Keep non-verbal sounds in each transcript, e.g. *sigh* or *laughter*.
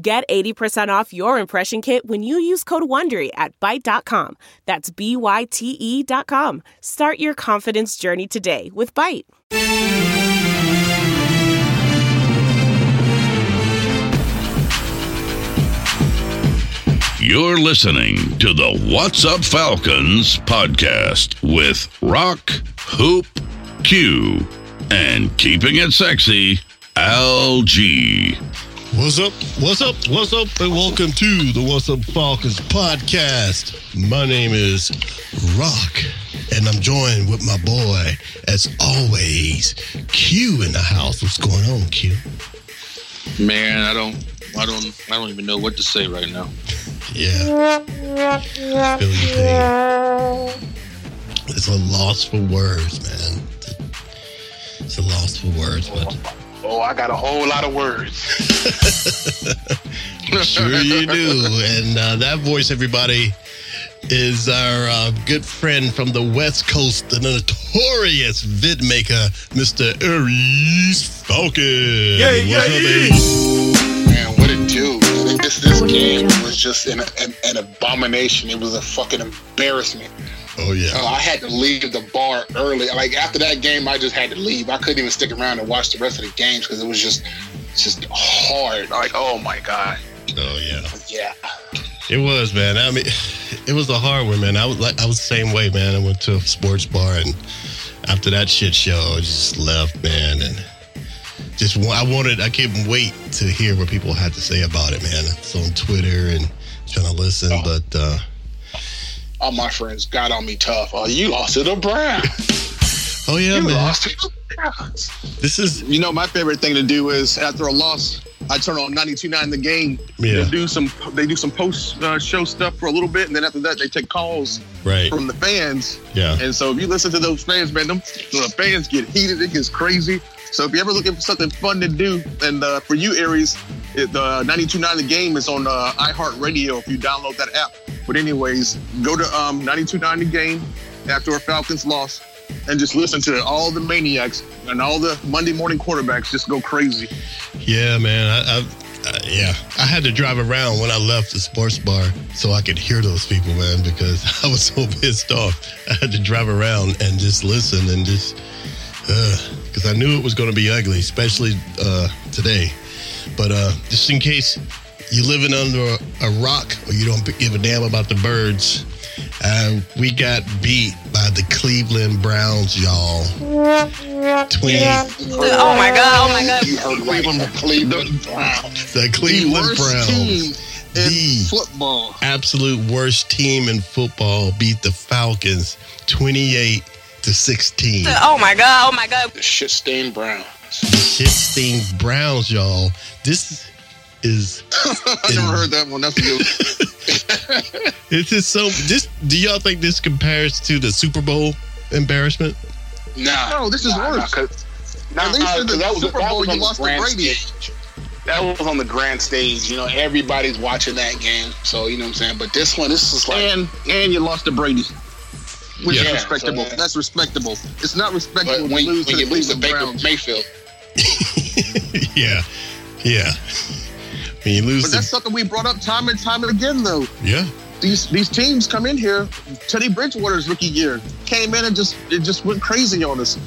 Get 80% off your impression kit when you use code WONDERY at Byte.com. That's B-Y-T-E dot com. Start your confidence journey today with Byte. You're listening to the What's Up Falcons podcast with Rock, Hoop, Q, and keeping it sexy, Al G. What's up? What's up? What's up? And welcome to the What's Up Falcons podcast. My name is Rock, and I'm joined with my boy, as always, Q in the house. What's going on, Q? Man, I don't, I don't, I don't even know what to say right now. Yeah. Feel pain. It's a loss for words, man. It's a loss for words, but Oh, I got a whole lot of words. *laughs* sure you do. And uh, that voice, everybody, is our uh, good friend from the West Coast, the notorious vid maker, Mr. Aries Falcon. Yay, What's up, yay. Man, what it do? This this game was just an, an, an abomination. It was a fucking embarrassment. Oh, yeah. Uh, I had to leave the bar early. Like after that game, I just had to leave. I couldn't even stick around and watch the rest of the games because it was just just hard. Like, oh my god. Oh, yeah. Yeah. It was, man. I mean, it was a hard one, man. I was like, I was the same way, man. I went to a sports bar, and after that shit show, I just left, man, and just I wanted, I couldn't wait to hear what people had to say about it, man. It's on Twitter and trying to listen, Oh. but uh, All my friends got on me tough. Oh, you lost to the Browns. oh yeah, You man. lost to the Browns. This is You know, my favorite thing to do is after a loss, I turn on 92.9 the game. Yeah. They do some, they do some post uh, show stuff for a little bit, and then after that, they take calls right. from the fans. Yeah, And so if you listen to those fans, man, them the fans get heated. It gets crazy. So if you're ever looking for something fun to do, and uh, for you, Aries, it, the 92.9 the game is on uh, iHeartRadio if you download that app. But anyways, go to um, 92.9 the game after a Falcons loss, and just listen to all the maniacs and all the Monday morning quarterbacks just go crazy. yeah, man. I, I, I, yeah, I had to drive around when I left the sports bar so I could hear those people, man, because *laughs* I was so pissed off. I had to drive around and just listen and just, because I knew it was going to be ugly, especially uh, today. But uh, just in case you're living under a, a rock or you don't give a damn about the birds, uh, we got beat by the Cleveland Browns, y'all. 28. Oh my God, oh my God. You heard right. The Cleveland Browns. The Cleveland the Browns. The- football. absolute worst team in football beat the Falcons 28 to 16. Oh my God, oh my God. The shit stained Browns. Shit sting Browns, y'all. This is *laughs* I never heard that one. That's good. this *laughs* is so this do y'all think this compares to the Super Bowl embarrassment? Nah. No, this is nah, worse. Nah, 'cause- nah, At least in the 'cause that was- Super Bowl, you on the lost to grand Brady. stage. That was on the grand stage. You know, everybody's watching that game. So, you know what I'm saying? But this one, this is like. and and you lost to Brady, which Yeah. is respectable. So, yeah. That's respectable. It's not but respectable when, to lose when to you lose to Baker Mayfield, *laughs* yeah. Yeah. When you lose But to, that's something we brought up time and time again, though. yeah. These these teams come in here. Teddy Bridgewater's rookie year came in and just it just went crazy on us.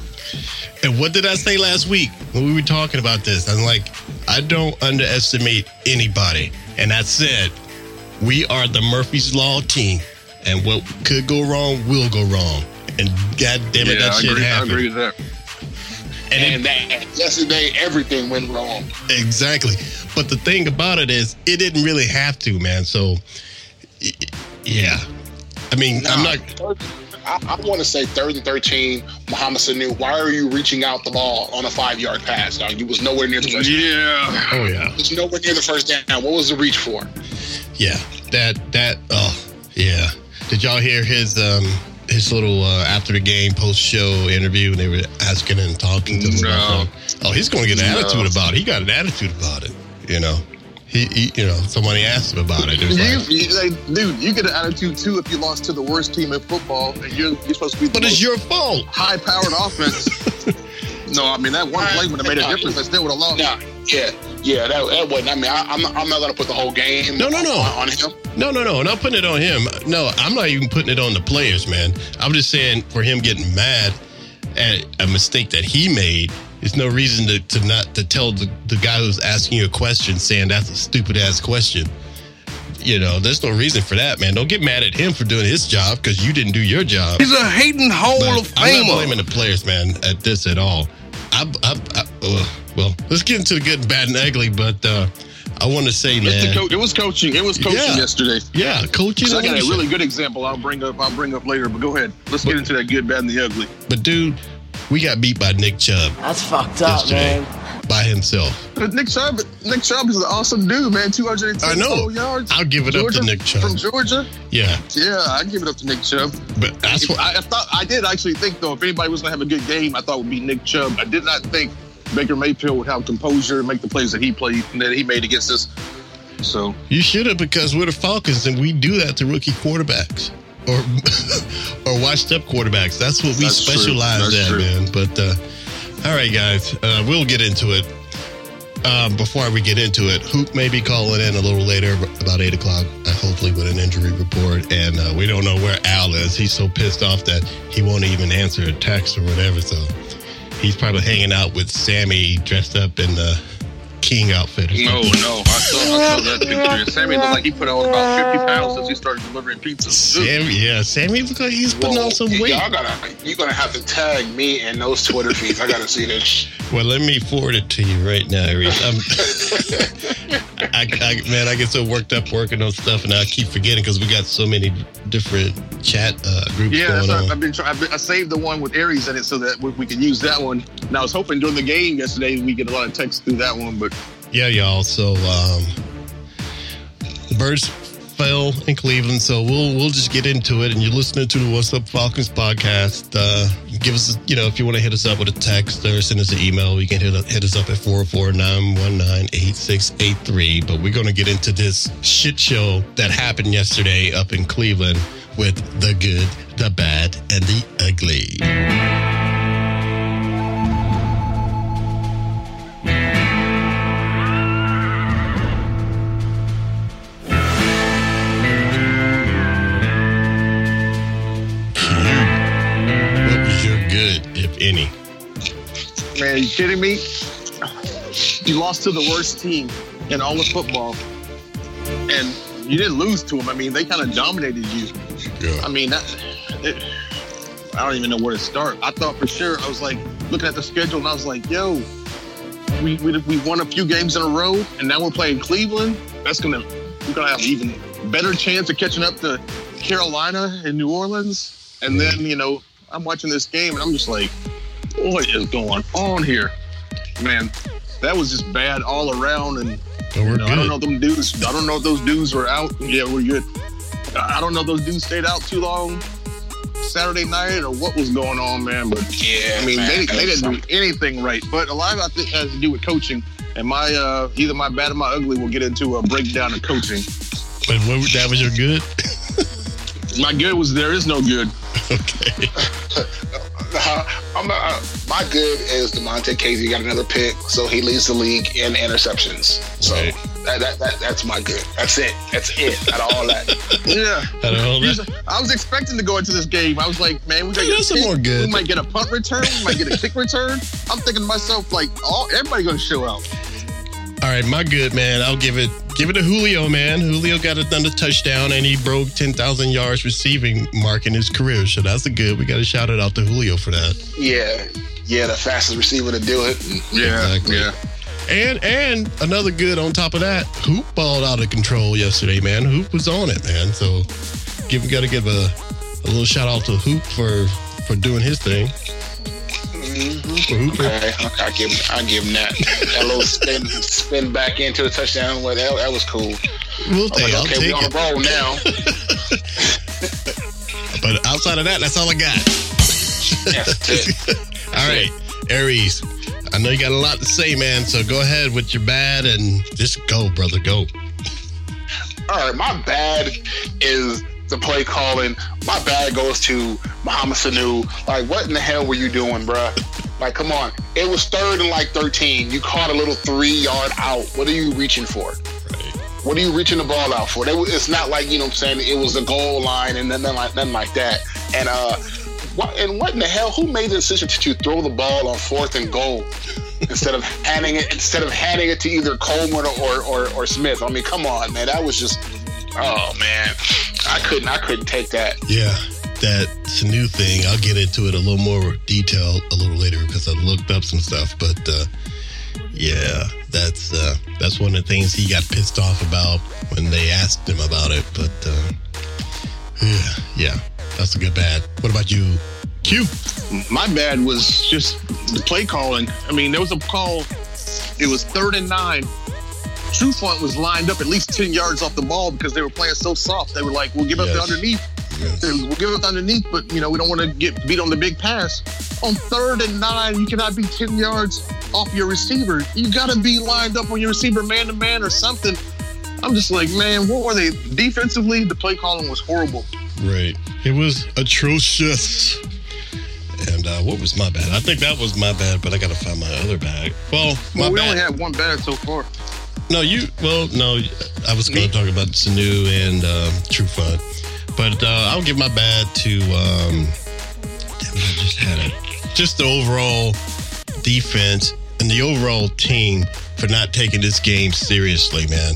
And what did I say last week when we were talking about this? I'm like, I don't underestimate anybody. And I said, we are the Murphy's Law team. And what could go wrong will go wrong. And God damn it, that shit happened. with that. And it- that yesterday everything went wrong. exactly. But the thing about it is, it didn't really have to, man. So, yeah. I mean, I'm not. I, I want to say third and 13, Mohamed Sanu, why are you reaching out the ball on a five yard pass? Dog? You was nowhere near the first down. Yeah. Oh yeah, You was nowhere near the first down. What was the reach for? yeah. That that oh yeah. Did y'all hear his um his little uh, after the game post show interview? And they were asking and talking to him. No. about that? Oh, he's going to get an No. attitude about it. He got an attitude about it. You know. He, he you know somebody asked him about it. It was You, like, you, like, dude, you get an attitude too if you lost to the worst team in football and you're, you're supposed to be the but it's your fault. high-powered offense. *laughs* no, I mean that one play would have made a difference. I still would have lost. Nah, yeah, yeah, that, that wasn't. I mean, I, I'm not, I'm not gonna put the whole game. No, no, no. on, on him. No, no, no. Not putting it on him. No, I'm not even putting it on the players, man. I'm just saying for him getting mad at a mistake that he made, there's no reason to, to not to tell the, the guy who's asking you a question saying that's a stupid ass question. You know, there's no reason for that, man. Don't get mad at him for doing his job because you didn't do your job. He's a hating Hall But of I'm not blaming the players, man, at this at all. I, I, I, uh, well, let's get into the good, bad, and ugly. But uh, I want to say, It's man, the co- it was coaching. It was coaching Yeah. yesterday. yeah, coaching. So I got a really good example. I'll bring up. I'll bring up later. But go ahead. Let's get into that good, bad, and the ugly. But dude, we got beat by Nick Chubb That's fucked up, yesterday man. by himself. But Nick Chubb, Nick Chubb is an awesome dude, man. Two hundred I know. yards. I'll give it up to Nick Chubb. from Georgia. Yeah, Yeah, I give it up to Nick Chubb. but that's what. I, I thought I did actually think though, if anybody was gonna have a good game, I thought it would be Nick Chubb. I did not think Baker Mayfield would have composure and make the plays that he played and that he made against us. So You should have because we're the Falcons and we do that to rookie quarterbacks or *laughs* or washed up quarterbacks. That's what we That's specialize at, true. man. But uh, all right, guys, uh, we'll get into it. Um, before we get into it, Hoop may be calling in a little later, about eight o'clock, uh, hopefully with an injury report. And uh, we don't know where Al is. He's so pissed off that he won't even answer a text or whatever. So he's probably hanging out with Sammy dressed up in the King outfit. No, no, I saw, I saw that picture. Sammy looked like he put on about fifty pounds since he started delivering pizza. Sammy, yeah, Sammy looks like he's putting on some y- weight. Y'all gotta, you're gonna have to tag me in those Twitter feeds. I gotta see this. Well, let me forward it to you right now, Reese. *laughs* I'm, I, I, man, I get so worked up working on stuff, and I keep forgetting because we got so many different chat uh, groups Yeah, going on. I've been trying. I saved the one with Aries in it so that we, we could use that one. And I was hoping during the game yesterday we get a lot of texts through that one, but Yeah, y'all. So um, the birds fell in Cleveland, so we'll we'll just get into it. And you're listening to the What's Up Falcons podcast. Uh, give us, you know, if you want to hit us up with a text or send us an email, you can hit hit us up at 404-919-8683. But we're going to get into this shit show that happened yesterday up in Cleveland with the good, the bad, and the ugly. Any? man, you kidding me? You lost to the worst team in all of football, and you didn't lose to them. I mean, they kind of dominated you. I mean, that, it, I don't even know where to start. I thought for sure, I was like looking at the schedule and I was like, yo, we, we, we won a few games in a row and now we're playing Cleveland. That's to, we're to have an even better chance of catching up to Carolina and New Orleans. And then, you know, I'm watching this game and I'm just like, what is going on here? Man, that was just bad all around. And we're you know, I don't know them dudes. I don't know if those dudes were out. Yeah, we're good. I don't know if those dudes stayed out too long Saturday night or what was going on, man. But Yeah, I mean, man, they, they didn't do anything right. But a lot of it has to do with coaching. And my uh, either my bad or my ugly will get into a breakdown of coaching. But what, that was your good? My good was there is no good. *laughs* okay. *laughs* Uh, *laughs* I'm, uh, my good is Damontae Kazee got another pick, so he leads the league in interceptions. So Right. that, that, that that's my good. That's it. That's it. Out of all that. *laughs* Yeah. I don't know. Usually- I was expecting to go into this game. I was like, man, we, got that's some more good. we might get a punt return. We might get a kick return. I'm thinking to myself, like, all everybody going to show out. All right, my good man. I'll give it give it to Julio, man. Julio got another touchdown and he broke ten thousand yards receiving mark in his career. So that's a good. We got to shout it out to Julio for that. Yeah, yeah, the fastest receiver to do it. Yeah, Exactly. yeah. And and another good on top of that. Hoop balled out of control yesterday, man. Hoop was on it, man. So give got to give a a little shout out to Hoop for for doing his thing. For Hooper. Okay, okay, I give him, I give him that. That little spin, spin back into the touchdown. Well, that, that was cool. We'll take, like, okay, we take on it. the roll now. *laughs* But outside of that, that's all I got. That's it. *laughs* All right, Aries. I know you got a lot to say, man. So go ahead with your bad and just go, brother. Go. All right, my bad is the play calling. My bad goes to Mohamed Sanu. Like, what in the hell were you doing, bruh? Like, come on. It was third and like 13. You caught a little three yard out. What are you reaching for? What are you reaching the ball out for? They, it's not like you know what I'm saying. It was the goal line and nothing like nothing like that. And uh, what and what in the hell? Who made the decision to, to throw the ball on fourth and goal *laughs* instead of handing it instead of handing it to either Coleman or, or or Smith? I mean, come on, man. That was just oh man. I couldn't I couldn't take that. Yeah, that's a new thing. I'll get into it a little more detail a little later because I looked up some stuff. But uh, yeah, that's uh, that's one of the things he got pissed off about when they asked him about it. But uh, yeah, *sighs* yeah, that's a good bad. What about you, Q? My bad was just the play calling. I mean, there was a call. It was third and nine. Trufant was lined up at least 10 yards off the ball because they were playing so soft. They were like, we'll give up the underneath. Yes. We'll give up the underneath, but, you know, we don't want to get beat on the big pass. On third and nine, you cannot be 10 yards off your receiver. You got to be lined up on your receiver man to man or something. I'm just like, man, what were they? Defensively, the play calling was horrible. Right. It was atrocious. And uh, what was my bad? I think that was my bad, but I got to find my other bag. Well, my Well, we bad. only had one bad so far. No, you. Well, no, I was going to talk about Sanu and um, Trufant, but uh, I'll give my bad to. Um, damn, I just had it. Just the overall defense and the overall team for not taking this game seriously, man.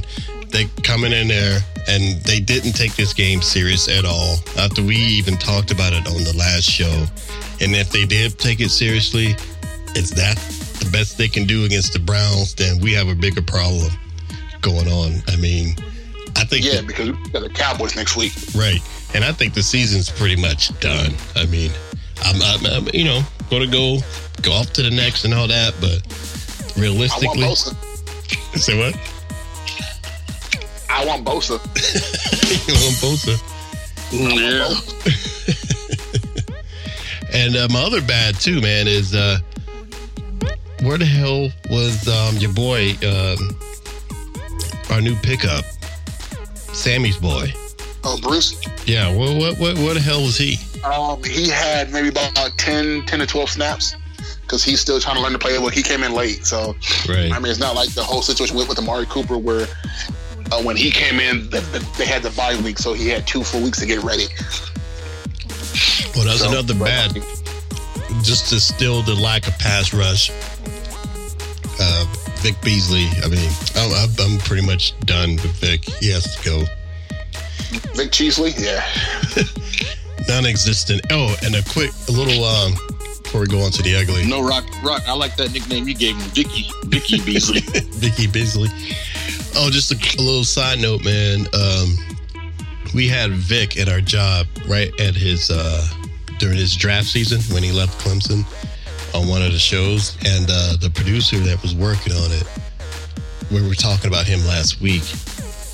They coming in there and they didn't take this game serious at all. After we even talked about it on the last show, and if they did take it seriously, is that the best they can do against the Browns? Then we have a bigger problem going on. I mean, I think Yeah, because we got the Cowboys next week. right, and I think the season's pretty much done. I mean, I'm, I'm, I'm you know going to go go off to the next and all that, but I want realistically, Bosa. *laughs* say what? I want Bosa. *laughs* you want Bosa. Yeah. *laughs* And uh, my other bad too, man, is uh, where the hell was um, your boy, um, our new pickup, Sammy's boy? Oh, Bruce. Yeah, what what what, what the hell was he? Um, he had maybe about 10, 10 to 12 snaps because he's still trying to learn to play. Well, he came in late. So, Right. I mean, it's not like the whole situation with, with Amari Cooper where uh, when he came in, the, the, they had the bye week. So he had two full weeks to get ready. Well, that's So, another bad. Just to still the lack of pass rush. Uh, Vic Beasley. I mean, I'm, I'm- pretty much done with Vic. He has to go. Vic Cheesley, yeah. *laughs* Non-existent. Oh, and a quick, a little um, before we go on to the ugly. No, Rock, Rock. I like that nickname you gave him, Vicky, Vicky Beasley. *laughs* Vicky Beasley. Oh, just a, a little side note, man. Um, we had Vic at our job right at his uh, during his draft season when he left Clemson on one of the shows, and uh, the producer that was working on it, we were talking about him last week,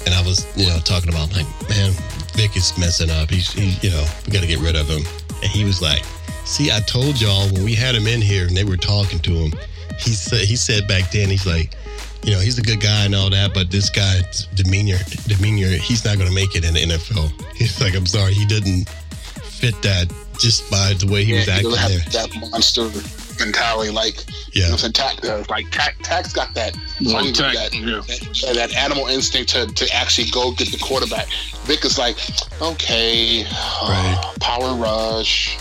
and I was, you know, talking about like, man, Vic is messing up. He's, he, you know, we got to get rid of him, and he was like, see, I told y'all when we had him in here and they were talking to him, he said he said back then, he's like you know, he's a good guy and all that, but this guy's demeanor, demeanor, he's not going to make it in the NFL. *laughs* He's like, I'm sorry, he didn't fit that just by the way he was acting there. that monster mentality like Yeah. you know, what I'm saying? Tak, uh, like Tak, Tak's got that, Like Tak, that, yeah. that, that animal instinct to, to actually go get the quarterback. Vic is like, okay, Right. power rush.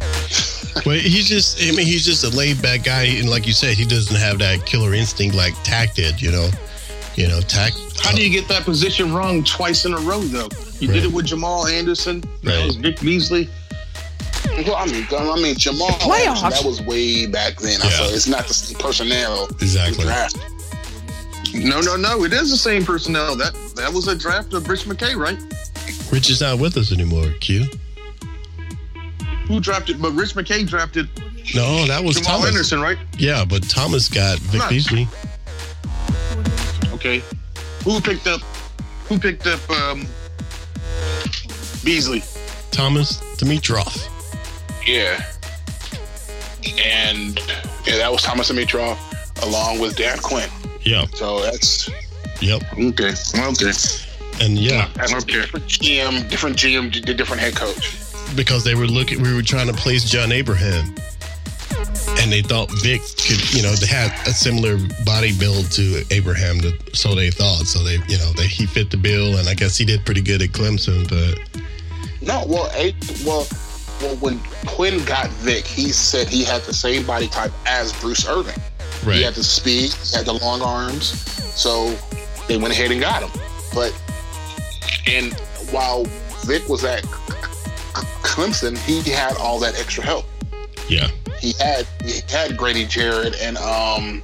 *laughs* But he's just, I mean, he's just a laid back guy. And like you said, he doesn't have that killer instinct like Tak did, you know? You know, Tak. How do you get that position wrong twice in a row, though? You Right. did it with Jamal Anderson. That Right. was Vic Beasley. Well, I mean, I mean Jamal. Playoffs. That was way back then. Yeah. So it's not the same personnel. Exactly. Draft. No, no, no. It is the same personnel. That that was a draft of Rich McKay, right? Rich is not with us anymore, Q. Who drafted? But Rich McKay drafted No, that was Jamal Thomas. Anderson, right? Yeah, but Thomas got Vic Right. Beasley. Okay. Who picked up? Who picked up um, Beasley? Thomas Dimitroff. Yeah. And yeah, that was Thomas Dimitroff along with Dan Quinn. Yeah. So that's Yep. Okay. Okay. And yeah, that's Okay. different GM, different GM, different head coach. because they were looking, we were trying to place John Abraham, and they thought Vic could, you know, they had a similar body build to Abraham, to, so they thought. So they, you know, they he fit the bill, and I guess he did pretty good at Clemson. But No, well, a, well, well, when Quinn got Vic, he said he had the same body type as Bruce Irvin. He had the speed, he had the long arms, so they went ahead and got him. But and while Vic was at Clemson, he had all that extra help. yeah, He had he had Grady Jarrett and um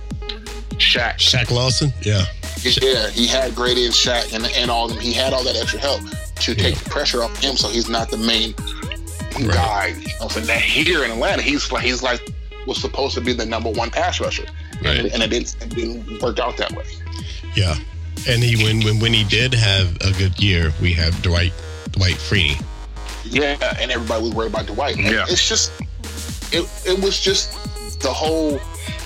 Shaq. Shaq Lawson, yeah, Yeah, he had Grady and Shaq and, and all them. He had all that extra help to take the pressure off him, so he's not the main guy. You know, so that here in Atlanta, he's like he's like was supposed to be the number one pass rusher, Right. and, and it didn't, it didn't work out that way. yeah. And he when when when he did have a good year, we have Dwight Dwight Freeney. Yeah, and everybody was worried about Dwight. And Yeah. it's just it it was just the whole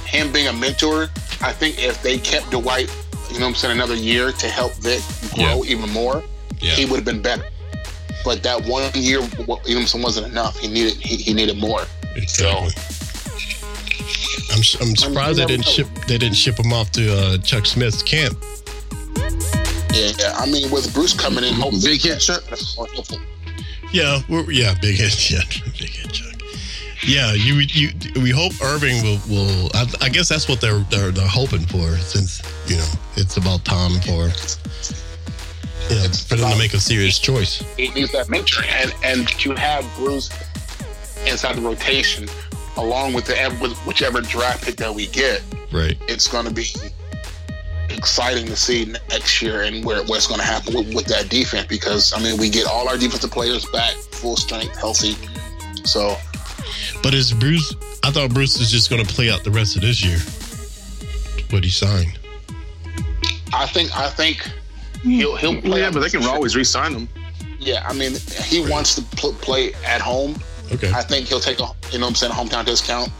him being a mentor. I think if they kept Dwight, you know what I'm saying, another year to help Vic grow even more, Yeah. he would have been better. But that one year, you know, what I'm saying, wasn't enough. He needed he, he needed more. Exactly. I'm, I'm surprised they didn't ship they didn't ship him off to uh, Chuck Smith's camp. Yeah, I mean, with Bruce coming in, hopefully, Big hit Chuck. Yeah, we're, yeah, big hit, *laughs* yeah, big hit, Chuck. Yeah, you you we hope Irvin will will. I, I guess that's what they're, they're they're hoping for, since you know it's about time for you know, for them to make a serious choice. he needs that mentoring, and and to have Bruce inside the rotation, along with the with whichever draft pick that we get, Right. it's going to be exciting to see next year and where what's going to happen with, with that defense because I mean we get all our defensive players back full strength, healthy. So But is Bruce? I thought Bruce was just going to play out the rest of this year. What he signed. I think I think he'll he'll play. Yeah, but they can always re-sign him. Yeah, I mean he wants to pl- play at home. Okay. I think he'll take a you know what I'm saying a hometown discount.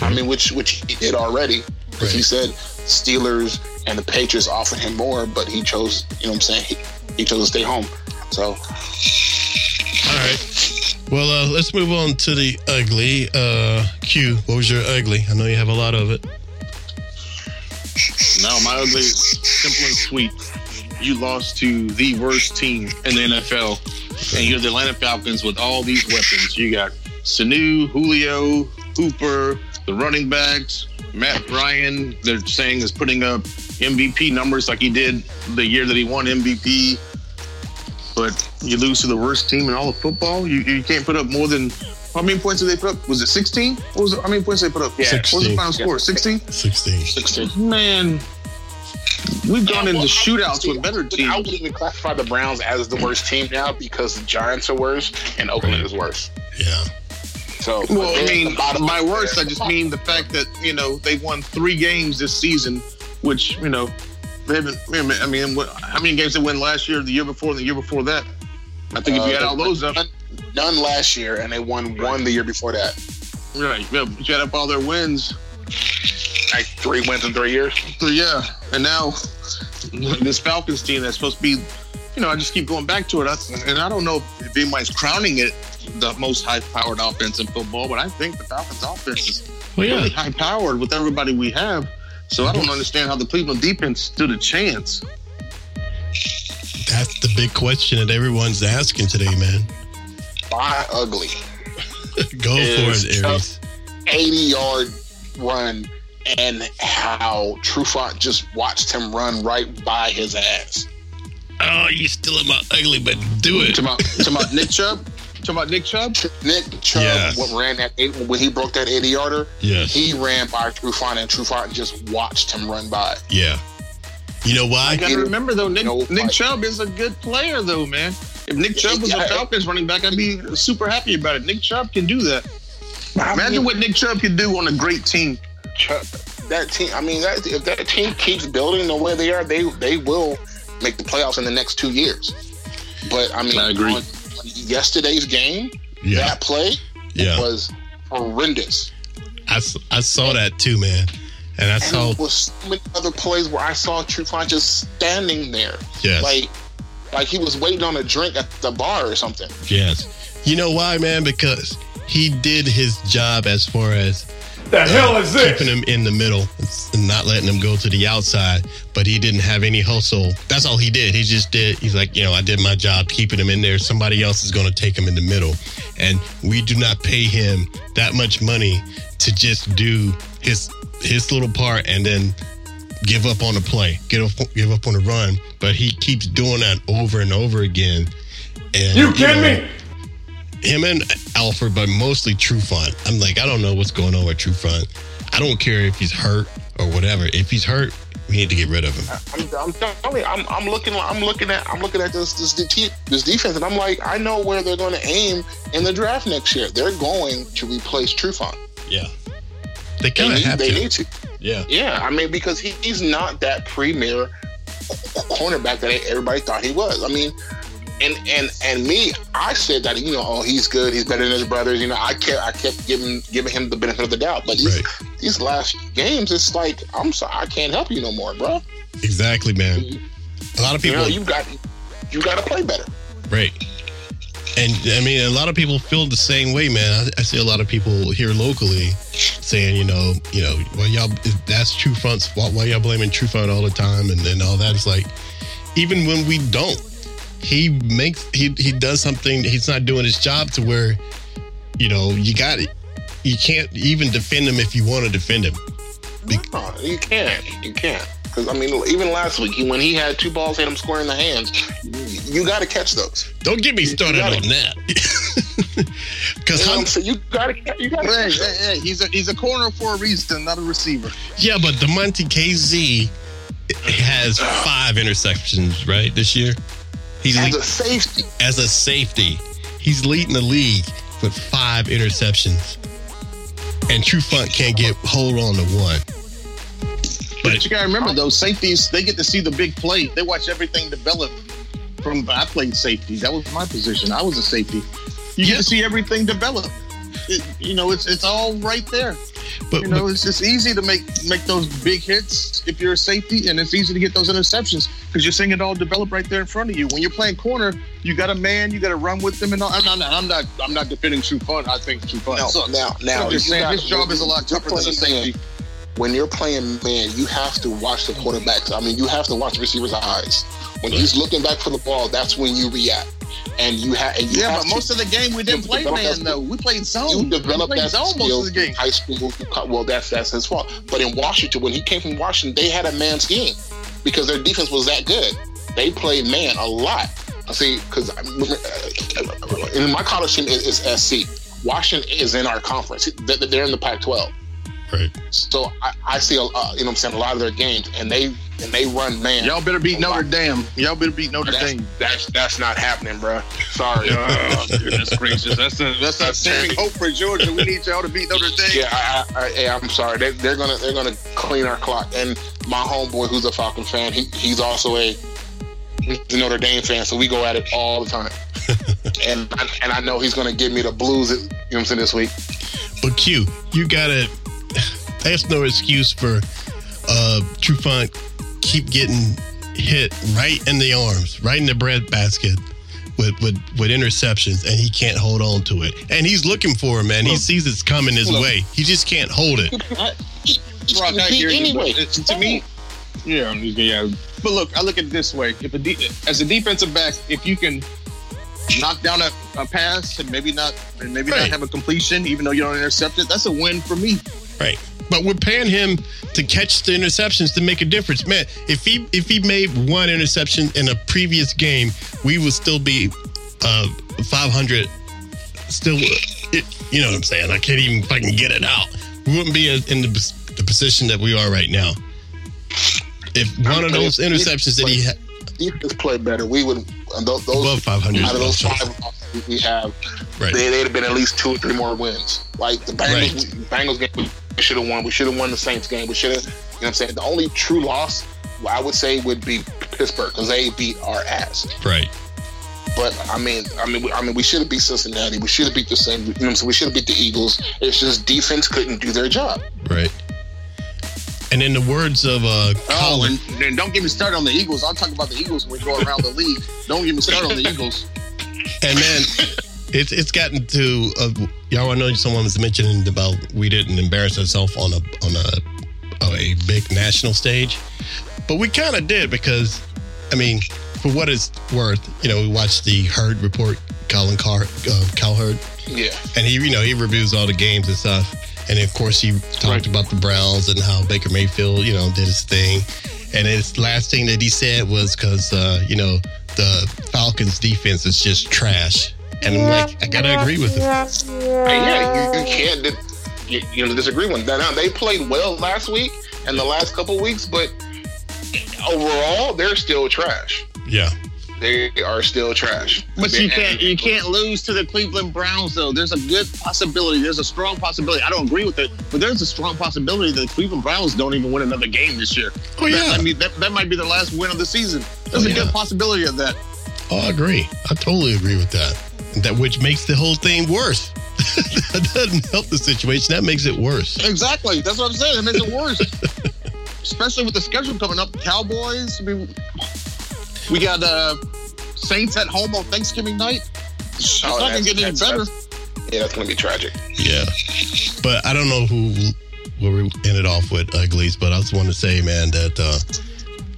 I mean which which he did already because he said Steelers and the Patriots offered him more, but he chose you know what I'm saying he, he chose to stay home. So All right. Well, uh, let's move on to the ugly. Uh, Q, what was your ugly? I know you have a lot of it. No, my ugly is simple and sweet. You lost to the worst team in the NFL, and you're the Atlanta Falcons with all these weapons. You got Sanu, Julio, Hooper, the running backs, Matt Ryan. They're saying is putting up MVP numbers like he did the year that he won MVP. But you lose to the worst team in all of football. You, you can't put up more than how many points did they put up? Was it 16? What was it? How many points did they put up? Yeah, What was the 16. final score? 16? 16. 16. Man, we've gone into Well, shootouts with better teams. I teams. wouldn't even classify the Browns as the worst team now because the Giants are worse and Oakland Right. is worse. Yeah. So, Well, I mean, by of worst, I just mean the fact that you know they won three games this season, which you know they haven't. I mean, what, how many games they win last year, the year before, and the year before that? I think if you Uh, add all those up, none, none last year, and they won one the year before that. right? Yeah, if you add up all their wins, Like three wins in three years. so yeah, and now this Falcons team that's supposed to be, you know, I just keep going back to it, I, and I don't know if anybody's crowning it the most high-powered offense in football, but I think the Falcons' offense is Well, yeah. really high-powered with everybody we have. So I don't understand how the Cleveland defense stood a chance. That's the big question that everyone's asking today, man. Why ugly? *laughs* Go for Is it, Aries. 80 yard run, and how Trufant just watched him run right by his ass. Oh, you still in my ugly, but do it. Talking about, talking about Nick Chubb. Talking about Nick Chubb. Nick Chubb Yes. what ran that eight, when he broke that 80 yarder. Yes. He ran by Trufant, and Trufant just watched him run by. Yeah. You know I why? got to remember though, Nick, No Nick. Chubb is a good player though, man. If Nick Chubb was a Falcons running back, I'd be super happy about it. Nick Chubb can do that. Imagine what Nick Chubb can do on a great team. That team. I mean, that, if that team keeps building the way they are, they they will make the playoffs in the next two years. But I mean, I agree. yesterday's game, Yeah, that play yeah. was horrendous. I, I saw that too, man. And I And saw, there was so many other plays where I saw Trufant just standing there, yes, like like he was waiting on a drink at the bar or something. yes. You know why, man? Because he did his job as far as The hell is this? keeping him in the middle and not letting him go to the outside. But he didn't have any hustle. That's all he did. He just did. He's like, you know, I did my job keeping him in there. Somebody else is going to take him in the middle, and we do not pay him that much money to just do his his little part and then give up on the play, get up, give up on the run. But he keeps doing that over and over again. And You kidding know, me? Him and Alfred, but mostly Trufant. I'm like, I don't know what's going on with Trufant. I don't care if he's hurt or whatever. If he's hurt, we need to get rid of him. I'm, I'm I'm, I'm looking, I'm looking at, I'm looking at this this this defense, and I'm like, I know where they're going to aim in the draft next year. They're going to replace Trufant. Yeah, they kind of have they to. need to. Yeah, Yeah, I mean, because he, he's not that premier cornerback that everybody thought he was. I mean, and and and me, I said that you know, oh, he's good, he's better than his brothers. You know, I kept I kept giving giving him the benefit of the doubt. But these Right. these last games, it's like I'm sorry, I can't help you no more, bro. exactly, man. Mm-hmm. A lot of You people, know, you got you got to play better. right? And I mean, a lot of people feel the same way, man. I, I see a lot of people here locally saying, you know, you know, well, y'all, that's Trufant's fault. Why y'all blaming Trufant all the time and, and all that? It's like, even when we don't, he makes he he does something. He's not doing his job to where, you know, you got it. You can't even defend him if you want to defend him. Be- No, you can't. You can't. Because I mean, even last week when he had two balls hit him square in the hands, you got to catch those. Don't get me started got on that. Because *laughs* You know what I'm I'm saying? You got to you got to Hey, catch hey, hey, he's a he's a corner for a reason, not a receiver. Yeah, but Damontae Kazee has *sighs* five interceptions, right, this year? He's As le- a safety, as a safety. He's leading the league with five interceptions. And Trufant can't get hold on to one. But you gotta remember those safeties, they get to see the big play. They watch everything develop. From I played safety. That was my position. I was a safety. You get to see everything develop. It, you know, it's it's all right there. But, You know, it's just easy to make make those big hits if you're a safety, and it's easy to get those interceptions because you're seeing it all develop right there in front of you. When you're playing corner, you got a man, you got to run with them, and all. I'm not, I'm not, I'm not defending Trufant. I think Trufant No, sucks. now, now I'm just saying got- his job is a lot tougher than a playing man. safety. When you're playing man, you have to watch the quarterbacks. I mean, you have to watch the receiver's eyes. When he's looking back for the ball, that's when you react, and you have. And you Yeah, have but to- most of the game we didn't play man though. We played zone. you developed that zone most of the game. in high school. Well, that's that's his fault. But in Washington, when he came from Washington, they had a man scheme because their defense was that good. They played man a lot. I see, because uh, in my college team is, is SC. Washington is in our conference. They're in the Pac-12. Right. So I, I see, a, uh, you know, what I'm saying a lot of their games, and they and they run man. Y'all better beat Notre Dame. Y'all better beat Notre that's, Dame. that's that's not happening, bro. Sorry. Oh, goodness gracious. That's a, that's a saving hope for Georgia. We need y'all to beat Notre Dame. Yeah, I, I, I, yeah, I'm sorry. They, they're gonna they're gonna clean our clock. And my homeboy, who's a Falcon fan, he, he's also a he's a Notre Dame fan, so we go at it all the time. *laughs* and I, and I know he's gonna give me the blues. You know what I'm saying this week. But Q, you gotta. That's no excuse for uh Trufant keep getting hit right in the arms, right in the bread basket with with with interceptions, and he can't hold on to it. And he's looking for it, man. He sees it's coming his Look. way. He just can't hold it. *laughs* He, he Rock, can I hear anyway. but to me, yeah, yeah. But look, I look at it this way: if a de- as a defensive back, if you can knock down a, a pass and maybe not, and maybe Right. not have a completion, even though you don't intercept it, that's a win for me. Right. But we're paying him to catch the interceptions to make a difference. Man, if he if he made one interception in a previous game, we would still be uh 500 still it, you know what I'm saying? I can't even fucking get it out. We wouldn't be in the, the position that we are right now. If one of those interceptions that he had defense play better, we would And those, those Above 500 out of those five we have, Right. they, they'd have been at least two or three more wins. Like the Bengals, we, Bengals game, we should have won. We should have won the Saints game. We should have, you know what I'm saying? The only true loss, I would say, would be Pittsburgh because they beat our ass. Right. But I mean, I mean, we, I mean, we should have beat Cincinnati. We should have beat the same. You know, what I'm saying? we should have beat the Eagles. It's just defense couldn't do their job. Right. And in the words of uh, Oh, Colin, and, and don't get me started on the Eagles. I'll talk about the Eagles when we go around the league. Don't get me started on the Eagles. *laughs* and then it's it's gotten to uh, y'all. I know someone was mentioning about we didn't embarrass ourselves on a on a on a big national stage, but we kind of did because, I mean, for what it's worth, you know, we watched the Herd report, Colin Car uh, Cowherd, Yeah. and he you know he reviews all the games and stuff and of course he talked about the browns and how baker mayfield you know did his thing and his last thing that he said was because uh, you know the falcons defense is just trash and i'm like i gotta agree with him Hey, yeah, you, you can't you, you know disagree with that. Now they played well last week and the last couple weeks, but overall they're still trash. yeah They are still trash. But you can't you can't lose to the Cleveland Browns though. There's a good possibility. There's a strong possibility. I don't agree with it, but there's a strong possibility that the Cleveland Browns don't even win another game this year. Oh, yeah. That, I mean that, that might be their last win of the season. There's Oh, a yeah. good possibility of that. oh i agree i totally agree with that that which makes the whole thing worse *laughs* that doesn't help the situation that makes it worse Exactly. That's what I'm saying. It makes it worse. Especially with the schedule coming up. Cowboys. I mean, we got uh, Saints at home on Thanksgiving night. It's Oh, not gonna get any better. Yeah, that's gonna be tragic. Yeah. But I don't know who where we ended off with uglies, but I just want to say, man, that uh,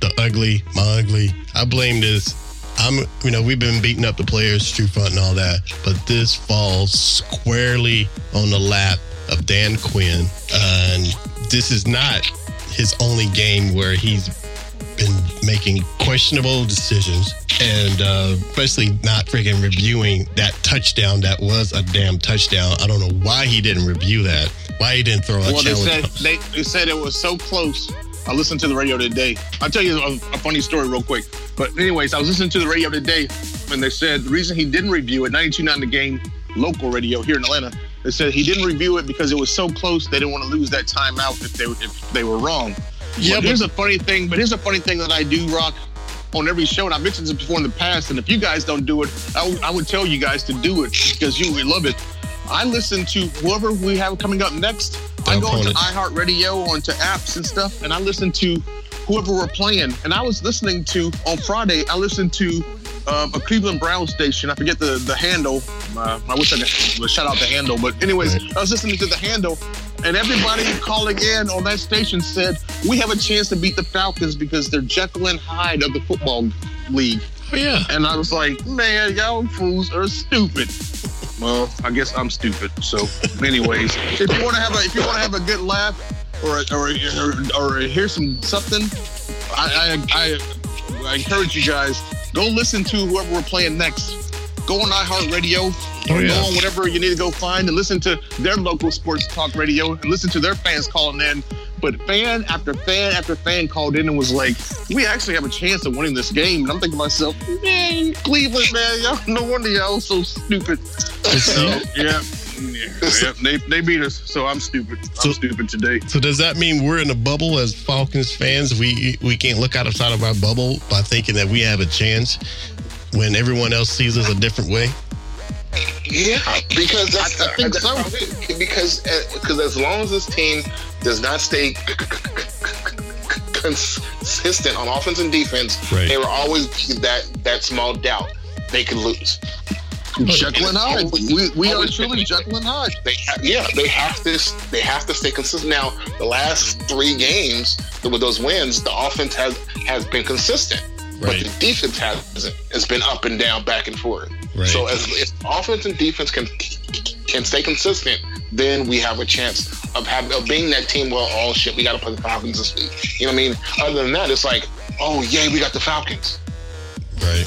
the ugly, my ugly, I blame this. I'm, you know, we've been beating up the players, Trufant and all that, but this falls squarely on the lap of Dan Quinn. and this is not his only game where he's been making questionable decisions and uh, especially not freaking reviewing that touchdown that was a damn touchdown. I don't know why he didn't review that. Why he didn't throw a Well, they challenge. said they, they said it was so close. I listened to the radio today. I'll tell you a, a funny story real quick. But anyways, I was listening to the radio today, and they said the reason he didn't review it, 92.9 The Game, local radio here in Atlanta, they said he didn't review it because it was so close they didn't want to lose that timeout if they if they were wrong. Yeah, but but- here's a funny thing. But here's a funny thing that I do, Rock, on every show, and I've mentioned this before in the past. And if you guys don't do it, I would- I would tell you guys to do it because you would love it. I listen to whoever we have coming up next. I go into opponents. iHeartRadio, onto apps and stuff, and I listen to whoever we're playing. And I was listening to on Friday. I listened to um, a Cleveland Brown station. I forget the the handle. Uh, I wish I could shout out the handle, but anyways, Right. I was listening to the handle, and everybody calling in on that station said we have a chance to beat the Falcons because they're Jekyll and Hyde of the football league. oh, yeah. And I was like, man, y'all fools are stupid. Well, I guess I'm stupid. So, anyways, if you want to have a if you want to have a good laugh or or or, or hear some something, I, I I I encourage you guys go listen to whoever we're playing next. Go on iHeartRadio Oh, or yeah. go on whatever you need to go find and listen to their local sports talk radio and listen to their fans calling in. But fan after fan after fan called in and was like, "We actually have a chance of winning this game." And I'm thinking to myself, "Man, Cleveland, man, y'all no wonder y'all so stupid." So *laughs* yeah, yeah, yeah, they they beat us. So I'm stupid. So- I'm stupid today. So does that mean we're in a bubble as Falcons fans? We we can't look outside of our bubble by thinking that we have a chance when everyone else sees us a different way? Yeah, because that's, I- I think that's so. how it is. because uh, because as long as this team does not stay consistent on offense and defense, Right. they were always that that small doubt they could lose. Jekyll and Hyde. We, we are truly Jekyll and Hyde. They ha- yeah, they have to they have to stay consistent. Now, the last three games with those wins, the offense has has been consistent, but the defense hasn't. It's been up and down, back and forth. Right. So as if offense and defense can can stay consistent, then we have a chance of having of being that team. Well, oh shit, we got to play the Falcons this week. You know what I mean? Other than that, it's like, oh yay, we got the Falcons. Right.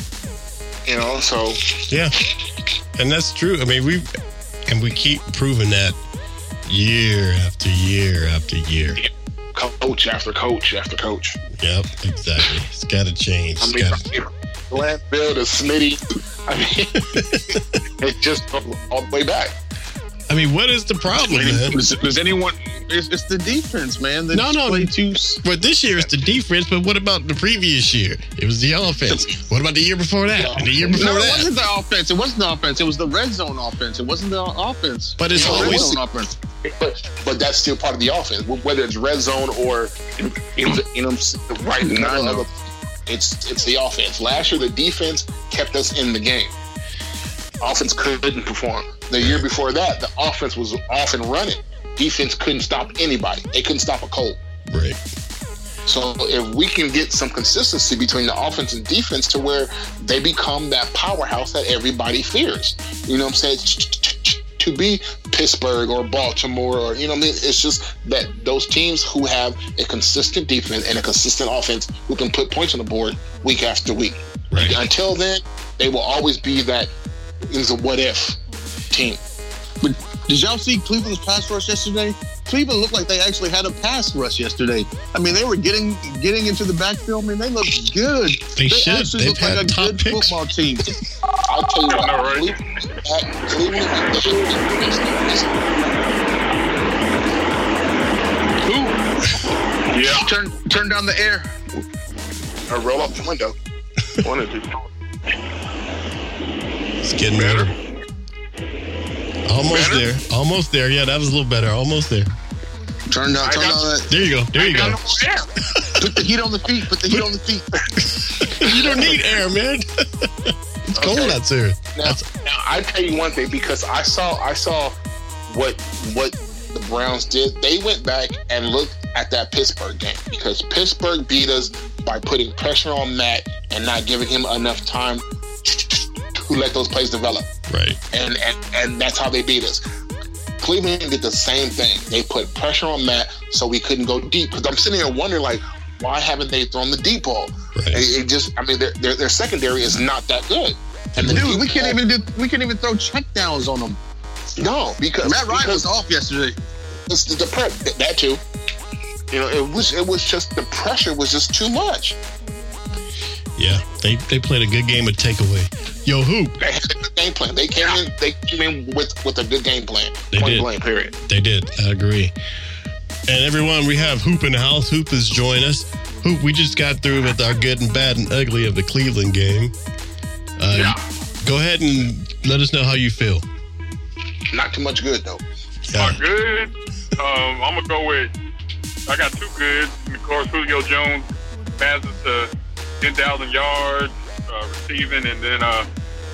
You know, so Yeah. And that's true. I mean, we and we keep proving that year after year after year. Coach after coach after coach. Yep, exactly. It's got to change. I mean, gotta- Glanville to Smitty. I mean, *laughs* it just all the way back. I mean, what is the problem, man? Does, does anyone? It's, it's the defense, man. They No, no. play too. But this year it's the defense. But what about the previous year? It was the offense. What about the year before that? And the year before No, it wasn't the offense. It wasn't the offense. It was the red zone offense. It wasn't the offense. But it's It was the red always- zone offense. But but that's still part of the offense, whether it's red zone or in, in, in, right in the I middle know. of the- It's it's the offense. Last year the defense kept us in the game. Offense couldn't perform. The year before that, the offense was off and running. Defense couldn't stop anybody. They couldn't stop a Colt. Right. So if we can get some consistency between the offense and defense to where they become that powerhouse that everybody fears, you know what I'm saying? To be Pittsburgh or Baltimore or you know what I mean, it's just that those teams who have a consistent defense and a consistent offense who can put points on the board week after week. Right. Until then, they will always be that is a what if team. But did y'all see Cleveland's pass rush yesterday? Cleveland looked like they actually had a pass rush yesterday. I mean, they were getting getting into the backfield. I mean, they looked good. They should. actually They've look like had a good picks. football team. I'll tell you I what, know, right? Cleveland, Cleveland, they should Who? Yeah. Turn turn down the air. I roll up the window. One of the It's getting better. Almost Better? there. Almost there. Yeah, that was a little better. Almost there. Turn down. I Turn down that. There you go. There you go. no air. *laughs* Put the heat on the feet. Put the heat on the feet. *laughs* You don't need air, man. *laughs* it's cold Okay. out there. Now, now I tell you one thing because I saw I saw what what the Browns did. They went back and looked at that Pittsburgh game because Pittsburgh beat us by putting pressure on Matt and not giving him enough time to let those plays develop. Right. And and, and that's how they beat us. Cleveland did the same thing. They put pressure on Matt so we couldn't go deep. Because I'm sitting here wondering, like, why haven't they thrown the deep ball? Right. It, it just, I mean, their, their their secondary is not that good. And the Dude, we can't ball- even do. We can't even throw check downs on them. No, because Matt Ryan because was off yesterday. it's the, the prep that too. You know, it was it was just the pressure was just too much. Yeah. They they played a good game of takeaway. Yo, hoop. They had a good game plan. They came in they came in with with a good game plan. They Point did. blank, period. They did. I agree. And everyone, we have Hoop in the house. Hoop is joining us. Hoop, we just got through with our good and bad and ugly of the Cleveland game. Uh, Yeah. Go ahead and let us know how you feel. Not too much good though. Not good. Um, I'm gonna go with. I got two good. Of course, Julio Jones passes to 10,000 yards uh, receiving, and then uh,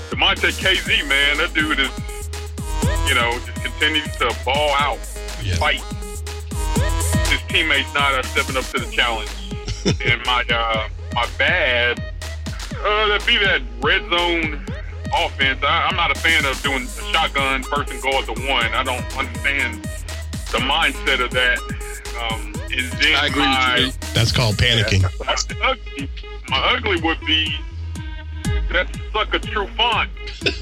Damontae Kazee, man, that dude is, you know, just continues to ball out, Yeah. fight. His teammates not uh, stepping up to the challenge. *laughs* and my uh, my bad, uh, that be that red zone offense. I, I'm not a fan of doing a shotgun first and goal at the one. I don't understand the mindset of that. Um, and then I agree with you. That's called panicking. my ugly, my ugly would be that sucker True Font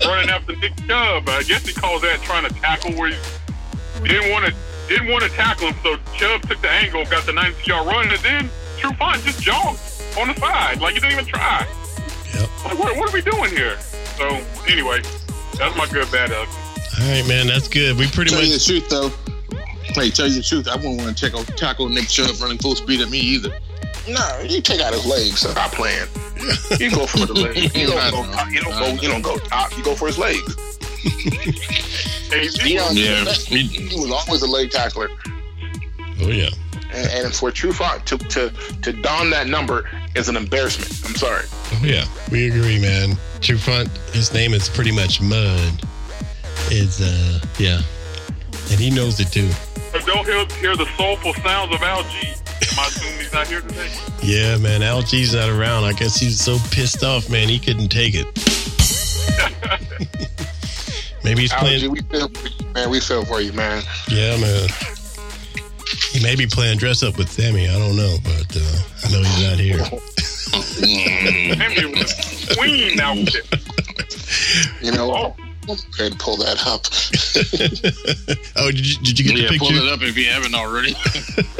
running after Nick Chubb. I guess he calls that trying to tackle where he didn't want to didn't want to tackle him, so Chubb took the angle, got the 90 yard run, and then Trufant just jogged on the side like he didn't even try. Yep. Like, what, what are we doing here? So anyway, that's my good bad ugly. All right, man. That's good. We pretty much Tell you the truth, though. Hey, tell you the truth. I wouldn't want to tackle, tackle Nick Chubb running full speed at me either. No, you take out his legs. Stop playing. *laughs* You go for the legs. You don't go. top- You don't go. You don't go top. You go for his legs. *laughs* Kazee, Deion, Yeah. he, he was always a leg tackler. Oh yeah. And, and for Trufant to, to to don that number is an embarrassment. I'm sorry. Oh yeah. We agree, man. Trufant, His name is pretty much Mud. Is uh yeah, and he knows it too. But don't hear, hear the soulful sounds of Al G. Am I assuming he's not here today? Yeah, man. LG's not around. I guess he's so pissed off, man. He couldn't take it. *laughs* Maybe he's Algie, playing. we feel for you, man. We feel for you, man. Yeah, man. He may be playing dress up with Sammy. I don't know, but uh, I know he's not here. *laughs* Henry was a queen out. You know, go ahead and pull that up. *laughs* oh, did you, did you get Yeah, the pull it up if you haven't already.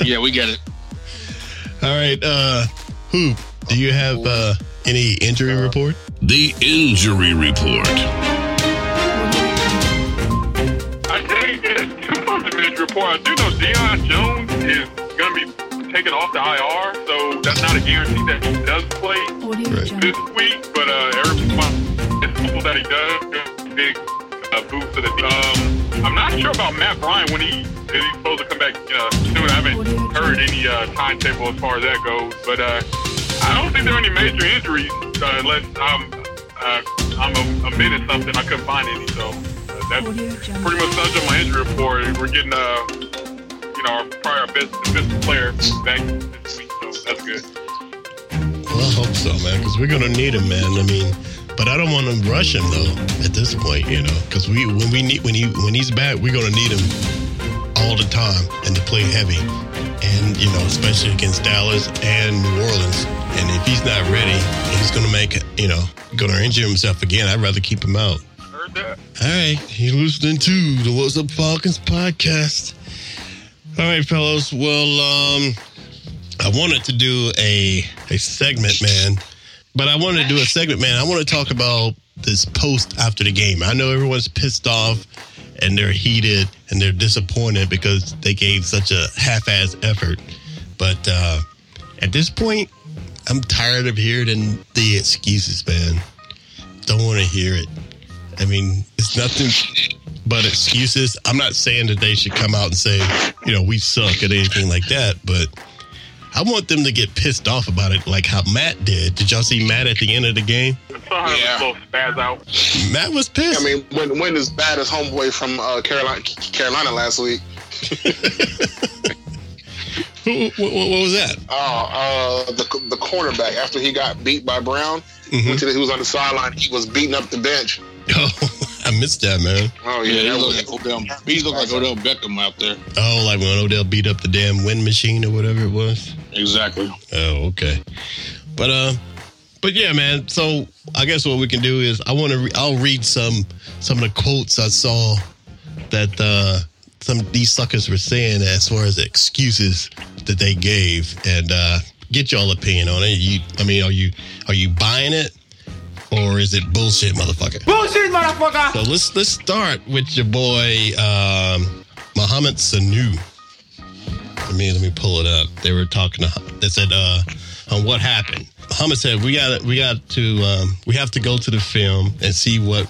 yeah, we get it. All right. Uh, who do you have? Uh, Any injury report? The injury report. I think it's too much of an report. I do know Deion Jones is going to be taken off the IR, so that's not a guarantee that he does play Right. this week. But uh, Eric it's possible that he does. Big uh, boost to the um, I'm not sure about Matt Bryant when he is he supposed to come back uh, soon. I haven't heard any uh, timetable as far as that goes, but uh, I don't think there are any major injuries uh, unless I'm uh, I'm omitting something. I couldn't find any, so uh, that's pretty much sums up my injury report. We're getting uh, you know, our probably our best defensive player back this week, so that's good. Well, I hope so, man, because we're gonna need him, man. I mean, but I don't want to rush him though. At this point, you know, because we when we need when he when he's back, we're gonna need him all the time and to play heavy, and you know, especially against Dallas and New Orleans. And if he's not ready, he's gonna make you know, gonna injure himself again. I'd rather keep him out. Heard that? All right, you're listening to the What's Up Falcons podcast. All right, fellas. Well, um, I wanted to do a a segment, man, but I wanted to do a segment, man. I want to talk about this post after the game. I know everyone's pissed off and they're heated and they're disappointed because they gave such a half-ass effort. But uh, at this point, I'm tired of hearing the excuses, man. Don't want to hear it. I mean, it's nothing but excuses. I'm not saying that they should come out and say, you know, we suck at anything like that, but I want them to get pissed off about it like how Matt did. Did y'all see Matt at the end of the game? I saw how Yeah. yeah. spaz out. Matt was pissed. I mean, when when as bad as homeboy from uh, Carolina Carolina last week. *laughs* *laughs* Who, what, what was that? Oh, uh, the the cornerback after he got beat by Brown, Mhm. went to the- he was on the sideline. He was beating up the bench. *laughs* Oh, I missed that, man. Oh Yeah, yeah, he that look was, like Odell. He look like Odell Beckham out there. Oh, like when Odell beat up the damn wind machine or whatever it was. Exactly. Oh, okay. But uh, but yeah, man. So I guess what we can do is I want to. Re- I'll read some some of the quotes I saw that uh some of these suckers were saying as far as the excuses that they gave, and uh get y'all opinion on it. You, I mean, are you are you buying it? Or is it bullshit, motherfucker? Bullshit, motherfucker. So let's let's start with your boy um, Mohamed Sanu. Let me let me pull it up. They were talking. To, they said uh, on what happened. Mohamed said we got we got to um, we have to go to the film and see what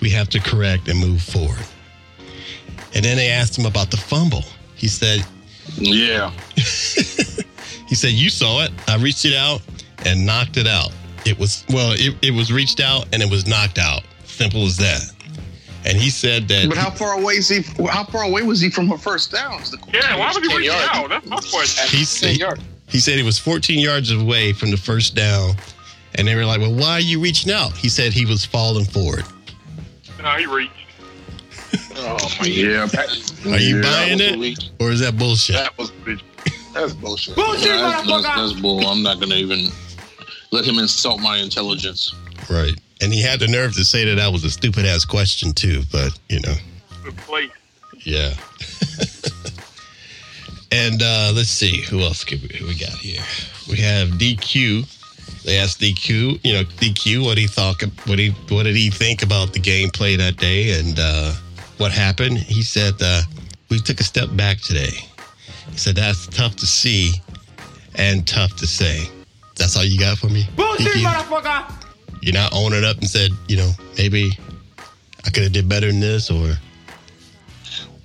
we have to correct and move forward. And then they asked him about the fumble. He said Yeah. *laughs* he said you saw it. I reached it out and knocked it out. It was well, it, it was reached out and it was knocked out. Simple as that. And he said that But how far away is he? How far away was he from a first down? the. Yeah, why was he 10 reaching yards. out? That's my question. he, said, he said he was 14 yards away from the first down. And they were like, well, why are you reaching out? He said he was falling forward. No, he reached. Oh my Yeah. Are you Yeah, buying it? was- Or is that bullshit? That was that's bullshit. Yeah, that's, that's, that's bull. I'm not gonna even let him insult my intelligence. Right. And he had the nerve to say that that was a stupid ass question, too. But, you know, Good place. yeah. *laughs* and uh, let's see. Who else could we, who we got here? We have DQ. They asked DQ, you know, DQ what he thought, what he, what did he think about the gameplay that day and uh, what happened. He said, uh, we took a step back today. He said, that's tough to see and tough to say. That's all you got for me? Bullshit, motherfucker! You're not owning up and said, you know, maybe I could have did better than this or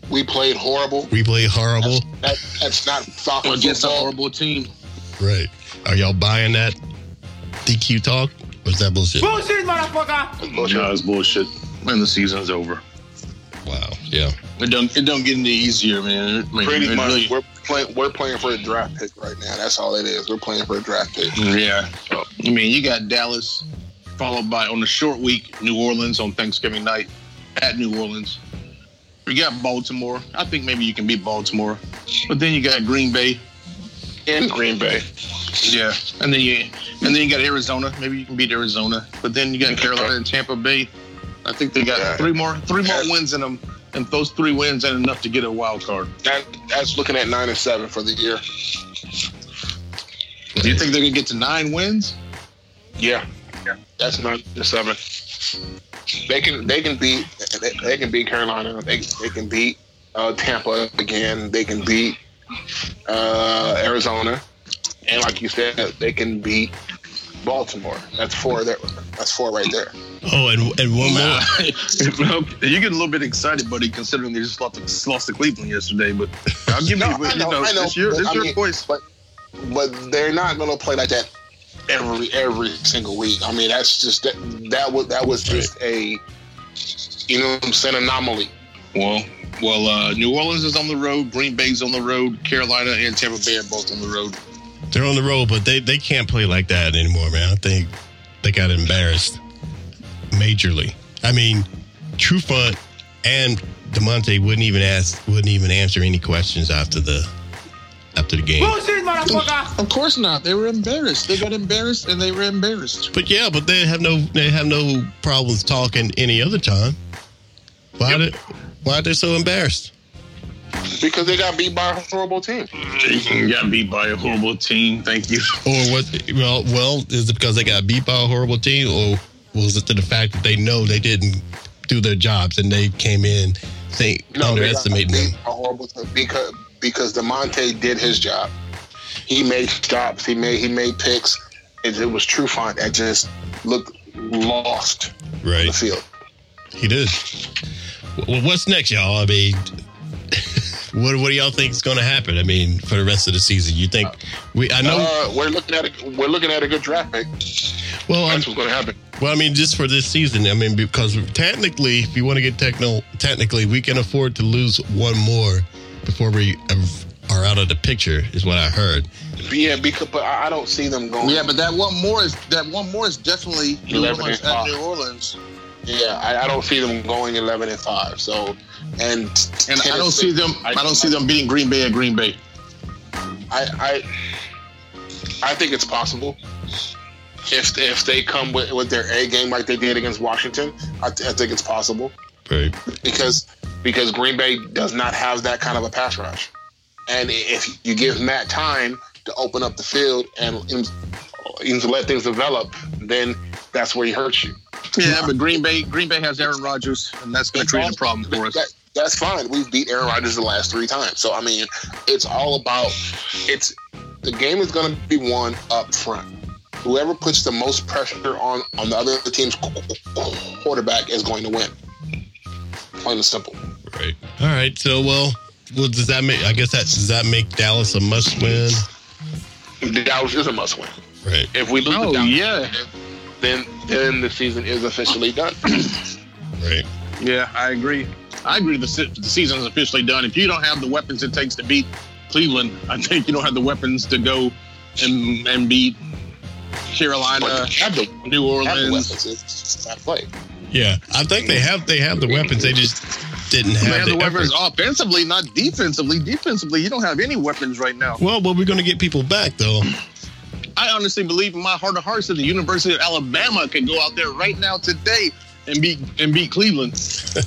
We played horrible. we played horrible. That, that's not soccer Against a horrible team. Right. Are y'all buying that DQ talk? Or is that bullshit? Bullshit, No, it's bullshit. Man, the season's over. Wow. Yeah. It don't it don't get any easier, man. I mean, Pretty much, really- we're playing. We're playing for a draft pick right now. That's all it is. We're playing for a draft pick. Yeah. I mean, you got Dallas, followed by on the short week, New Orleans on Thanksgiving night at New Orleans. You got Baltimore. I think maybe you can beat Baltimore. But then you got Green Bay. And Green Bay, Yeah. And then you and then you got Arizona. Maybe you can beat Arizona. But then you got Carolina and Tampa Bay. I think they got Yeah. three more three more wins in them. And those three wins ain't enough to get a wild card. that that's looking at nine and seven for the year. Do you think they're gonna get to nine wins? Yeah, that's not the seven. They can they can beat they, they can beat Carolina. They they can beat uh, Tampa again. They can beat uh, Arizona, and like you said, they can beat Baltimore. That's four there. That's four right there. Oh, and and one more. *laughs* well, you get a little bit excited, buddy, considering they just lost to, lost to Cleveland yesterday. But I'll give *laughs* No, you, I you know, know, I know, it's your, but it's your mean- voice. But but they're not going to play like that every every single week. I mean, that's just that that was that was just a you know what I'm saying anomaly. Well, well, uh, New Orleans is on the road, Green Bay's on the road, Carolina and Tampa Bay are both on the road. They're on the road, but they, they can't play like that anymore, man. I think they got embarrassed majorly. I mean, Trufant and Damontae wouldn't even ask, wouldn't even answer any questions after the after the game. Of course not. They were embarrassed. They got embarrassed and they were embarrassed. But yeah, but they have no they have no problems talking any other time. Why Yep. they why are they so embarrassed? Because they got beat by a horrible team. You got beat by a horrible team. Thank you. Or what? Well, well, is it because they got beat by a horrible team, or was it to the fact that they know they didn't do their jobs and they came in think No, they got underestimating beat them? by a horrible team because because Damontae did his job. He made stops. He made he made picks. It, it was true Trufant that just looked lost on Right, the field. he did. Well, what's next, y'all? I mean, *laughs* what what do y'all think is going to happen? I mean, for the rest of the season, you think we? I know. Uh, we're looking at a, we're looking at a good draft pick. well, I'm, what's going to happen. Well, I mean, just for this season. I mean, because technically, if you want to get techno, technically, we can afford to lose one more before we are out of the picture. Is what I heard. Yeah, because but I I don't see them going. Yeah, but that one more is that one more is definitely New Orleans at five. New Orleans. Yeah, I, I don't see them going eleven and five. So, and And I don't see them. I don't see them beating Green Bay at Green Bay. I I, I think it's possible. If if they come with, with their A game like they did against Washington, I, th- I think it's possible Right. because because Green Bay does not have that kind of a pass rush, and if you give Matt time to open up the field and and, and to let things develop, then that's where he hurts you. Yeah, but Green Bay Green Bay has Aaron Rodgers, and that's going to create a problem for us. That, that's fine. We've beat Aaron Rodgers the last three times. So I mean, it's all about it's the game is going to be won up front. Whoever puts the most pressure on on the other team's quarterback is going to win. Plain and simple. Right. All right. So, well, well, does that make? I guess that does that make Dallas a must win? Dallas is a must win. Right. If we lose, Oh Dallas, yeah, then then the season is officially done. *clears throat* Right. yeah, I agree. I agree. The, the season is officially done. If you don't have the weapons it takes to beat Cleveland, I think you don't have the weapons to go and and beat Carolina, have the, New have the Orleans. weapons. It's not. Yeah. I think they have they have the weapons. They just didn't have, have the, the weapons effort. offensively, not defensively. Defensively, you don't have any weapons right now. Well, but we're going to get people back though. I honestly believe in my heart of hearts that the University of Alabama can go out there right now today and beat and beat Cleveland. *laughs*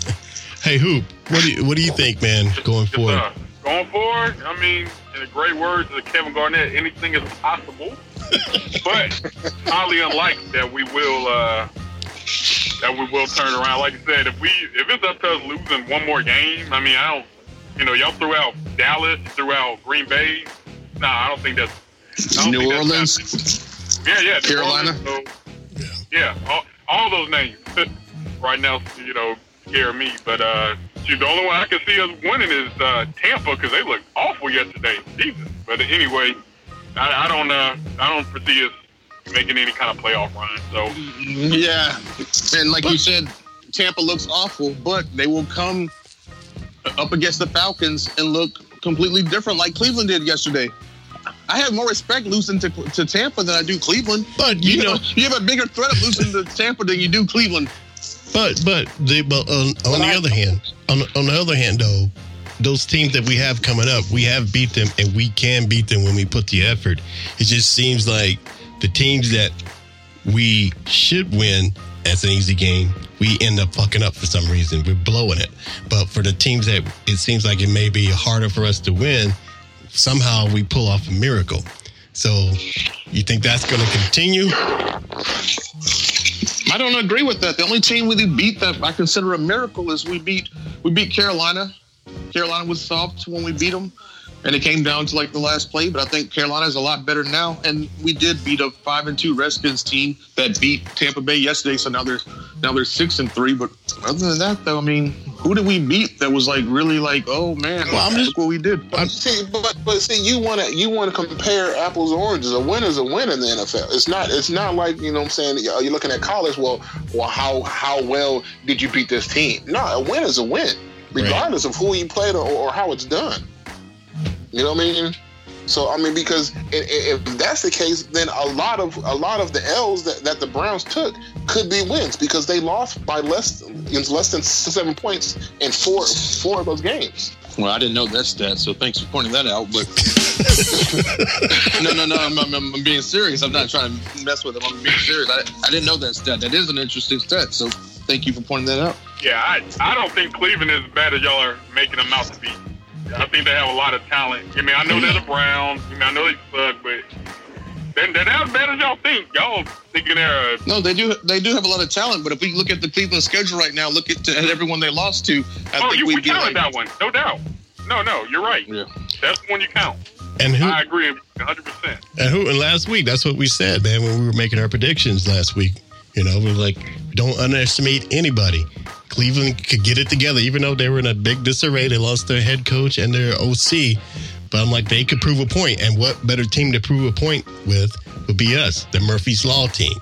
Hey, Hoop, what do you what do you think, man, going Yes, forward? sir. Going forward, I mean, in the great words of Kevin Garnett, anything is possible. *laughs* but highly unlikely that we will uh, that we will turn around. Like I said, if we if it's up to us losing one more game, I mean, I don't, you know, y'all threw out Dallas, threw out Green Bay. Nah, I don't think that's don't New think Orleans, happening. Yeah, yeah, New Carolina? Orleans, so, yeah, all, all those names *laughs* right now, you know, scare me. But uh, shoot, the only one I can see us winning is uh, Tampa because they looked awful yesterday. Jesus. But anyway, I, I don't, uh, I don't foresee us making any kind of playoff run. So yeah, and like you said, Tampa looks awful, but they will come up against the Falcons and look completely different, like Cleveland did yesterday. I have more respect losing to, to Tampa than I do Cleveland. But you You know, know, you have a bigger threat of losing to Tampa than you do Cleveland. but but they but on, on the I- other hand, on on the other hand though, those teams that we have coming up, we have beat them and we can beat them when we put the effort. It just seems like the teams that we should win as an easy game, we end up fucking up for some reason. We're blowing it. But for the teams that it seems like it may be harder for us to win, somehow we pull off a miracle. So you think that's going to continue? I don't agree with that. The only team we beat that I consider a miracle is we beat we beat Carolina. Carolina was soft when we beat them, and it came down to like the last play. But I think Carolina is a lot better now, and we did beat a five and two Redskins team that beat Tampa Bay yesterday. So now they're now they're six and three. But other than that, though, I mean, who did we beat that was like really like, oh man, Well, I'm just- look what we did. But see, but but see, you want to you want to compare apples and oranges. A win is a win in the NFL. It's not it's not like you know what I'm saying. You're looking at college. Well, well, how how well did you beat this team? No, a win is a win, regardless of who you played or, or how it's done. You know what I mean? So I mean, because i- i- if that's the case, then a lot of a lot of the L's that, that the Browns took could be wins because they lost by less in less than seven points in four four of those games. Well, I didn't know that stat, so thanks for pointing that out. But *laughs* no, no, no, I'm, I'm, I'm being serious. I'm not trying to mess with him. I'm being serious. I, I didn't know that stat. That is an interesting stat. So thank you for pointing that out. Yeah, I, I don't think Cleveland is as bad as y'all are making them out to be. I think they have a lot of talent. I mean, I know they're the Browns. I mean, I know they suck, but they're, they're not as bad as y'all think. Y'all thinking they're. No, they do. They do have a lot of talent. But if we look at the Cleveland schedule right now, look at, at everyone they lost to. I oh, think you, we'd we be counted like, that one, no doubt. No, no, you're right. Yeah. That's the one you count. And who? I agree 100. percent And who? And last week, that's what we said, man. When we were making our predictions last week, you know, we are like, don't underestimate anybody. Cleveland could get it together, even though they were in a big disarray. They lost their head coach and their OC. But I'm like, they could prove a point. point, and what better team to prove a point with would be us, the Murphy's Law team.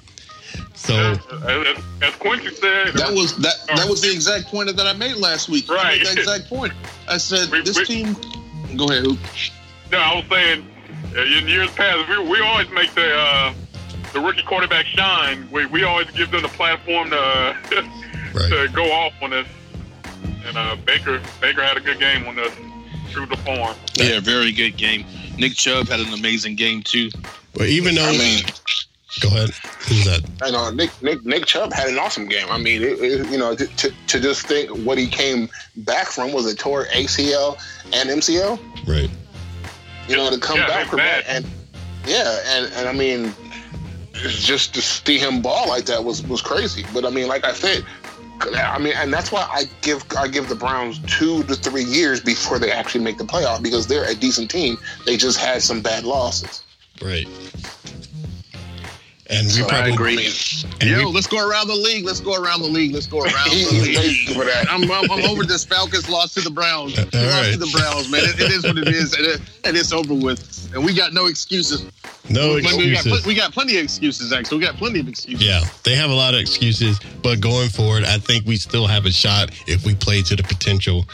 So As, as, as Quincy said, That was that. That was the exact point that I made last week. I Right. made that exact point. I said We- this we- team. Go ahead. Hoop. No, I was saying uh, in years past, we, we always make the uh, the rookie quarterback shine. We, we always give them the platform to *laughs* Right. to go off on us. And uh, Baker Baker had a good game on us. True to form. Yeah, very good game. Nick Chubb had an amazing game too. but even though, I mean, go ahead. Who's that? I know Nick Nick Nick Chubb had an awesome game. I mean, it, it, you know, to, to to just think what he came back from was a tore ACL and MCL. Right. You know, to come Yeah, back from bad. that, and yeah, and and I mean, it's just to see him ball like that was was crazy. But I mean, like I said. I mean, and that's why I give I give the Browns two to three years before they actually make the playoff because they're a decent team. They just had some bad losses. Right. And we So I probably agree. and Yo, we- let's go around the league. Let's go around the league. Let's go *laughs* around the Thank league. you for that. I'm, I'm, I'm over this Falcons lost to the Browns. All lost to the Browns, man. It, it is what it is, and, it, and it's over with. And we got no excuses. no We got, we, got, excuses. we got plenty of excuses, actually. We got plenty of excuses. Yeah, they have a lot of excuses, but going forward, I think we still have a shot if we play to the potential.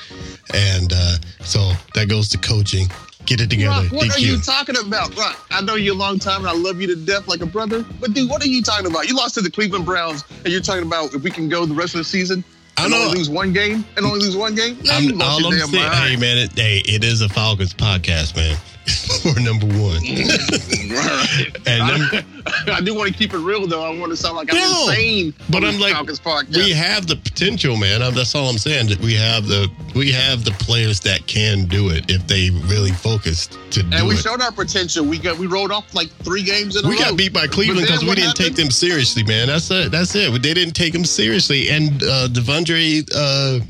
And uh, so that goes to coaching. Get it together. Rock, what are you talking about? Rock, I know you a long time and I love you to death like a brother. But dude, what are you talking about? You lost to the Cleveland Browns and you're talking about if we can go the rest of the season I and know. only lose one game and only lose one game? Man, I'm, all I'm saying, mind. hey man, it, hey, it is a Falcons podcast, man. *laughs* We're number one, *laughs* and number, *laughs* I do want to keep it real though. I want to sound like I'm No, insane. but I'm like, we have the potential, man. Um, That's all I'm saying. That we have the we have the players that can do it if they really focused to do it. and we showed our potential. We got we rolled off like three games in a row. We got beat by Cleveland because we didn't take them seriously, man. That's it. That's it. They didn't take them seriously. And uh, De'Vondre uh,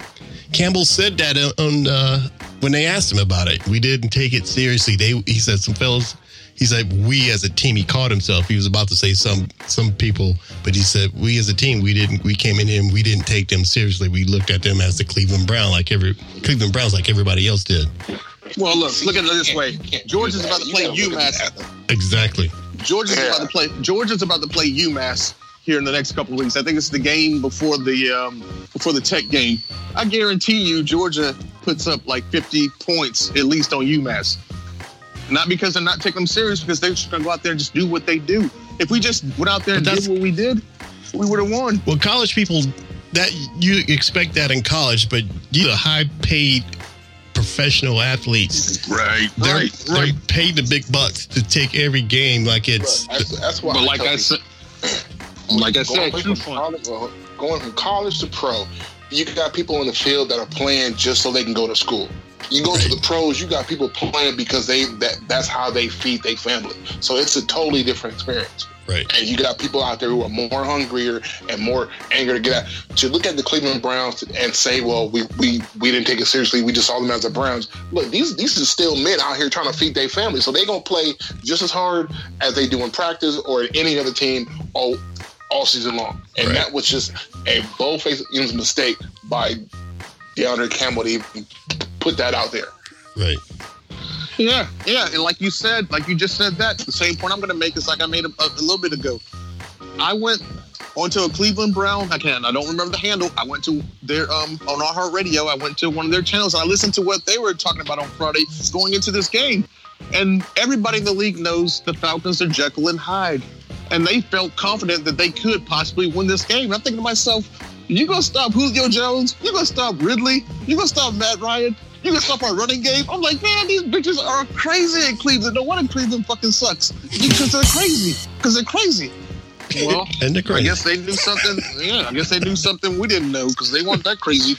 Campbell said that on uh, when they asked him about it. We didn't take it seriously. They he said some fellas. He said we as a team. He caught himself. He was about to say some some people, but he said we as a team. We didn't. We came in here and we didn't take them seriously. We looked at them as the Cleveland Brown, like every Cleveland Browns, like everybody else did. Well, look, look at it this way. You can't Georgia's about to play gotta UMass. Exactly. Georgia's Yeah. about to play. Georgia's about to play UMass here in the next couple of weeks. I think it's the game before the um, before the Tech game. I guarantee you, Georgia puts up like 50 points at least on UMass. Not because they're not taking them serious, because they're just gonna go out there and just do what they do. If we just went out there and did what we did, we would have won. Well, college people that you expect that in college, but you the high paid professional athletes. Right, They're, right, they're paid the big bucks to take every game like it's But that's, that's why. But like tell I you, said, like I going, said, from college, going from college to pro, you got people in the field that are playing just so they can go to school. You go to the pros, you got people playing because they that that's how they feed their family. So it's a totally different experience. Right. And you got people out there who are more hungrier and more eager to get out. To look at the Cleveland Browns and say, "Well, we we we didn't take it seriously. We just saw them as the Browns." Look, these these are still men out here trying to feed their family, so they're gonna play just as hard as they do in practice or in any other team all all season long. And Right. that was just a bold-faced mistake by DeAndre Campbell to even put that out there. Right. Yeah, yeah, and like you said, like you just said that. The same point I'm going to make is like I made a, a, a little bit ago. I went onto a Cleveland Brown. I can't. I don't remember the handle. I went to their um on our Heart radio. I went to one of their channels. and I listened to what they were talking about on Friday going into this game, and everybody in the league knows the Falcons are Jekyll and Hyde, and they felt confident that they could possibly win this game. And I'm thinking to myself, you gonna stop Julio Jones? You gonna stop Ridley? You gonna stop Matt Ryan? You gonna stop our running game? I'm like, man, these bitches are crazy in Cleveland. No wonder Cleveland fucking sucks because they're crazy. Because they're crazy. Well, And the I crazy. guess they knew something. Yeah, I guess they knew something we didn't know because they weren't that crazy.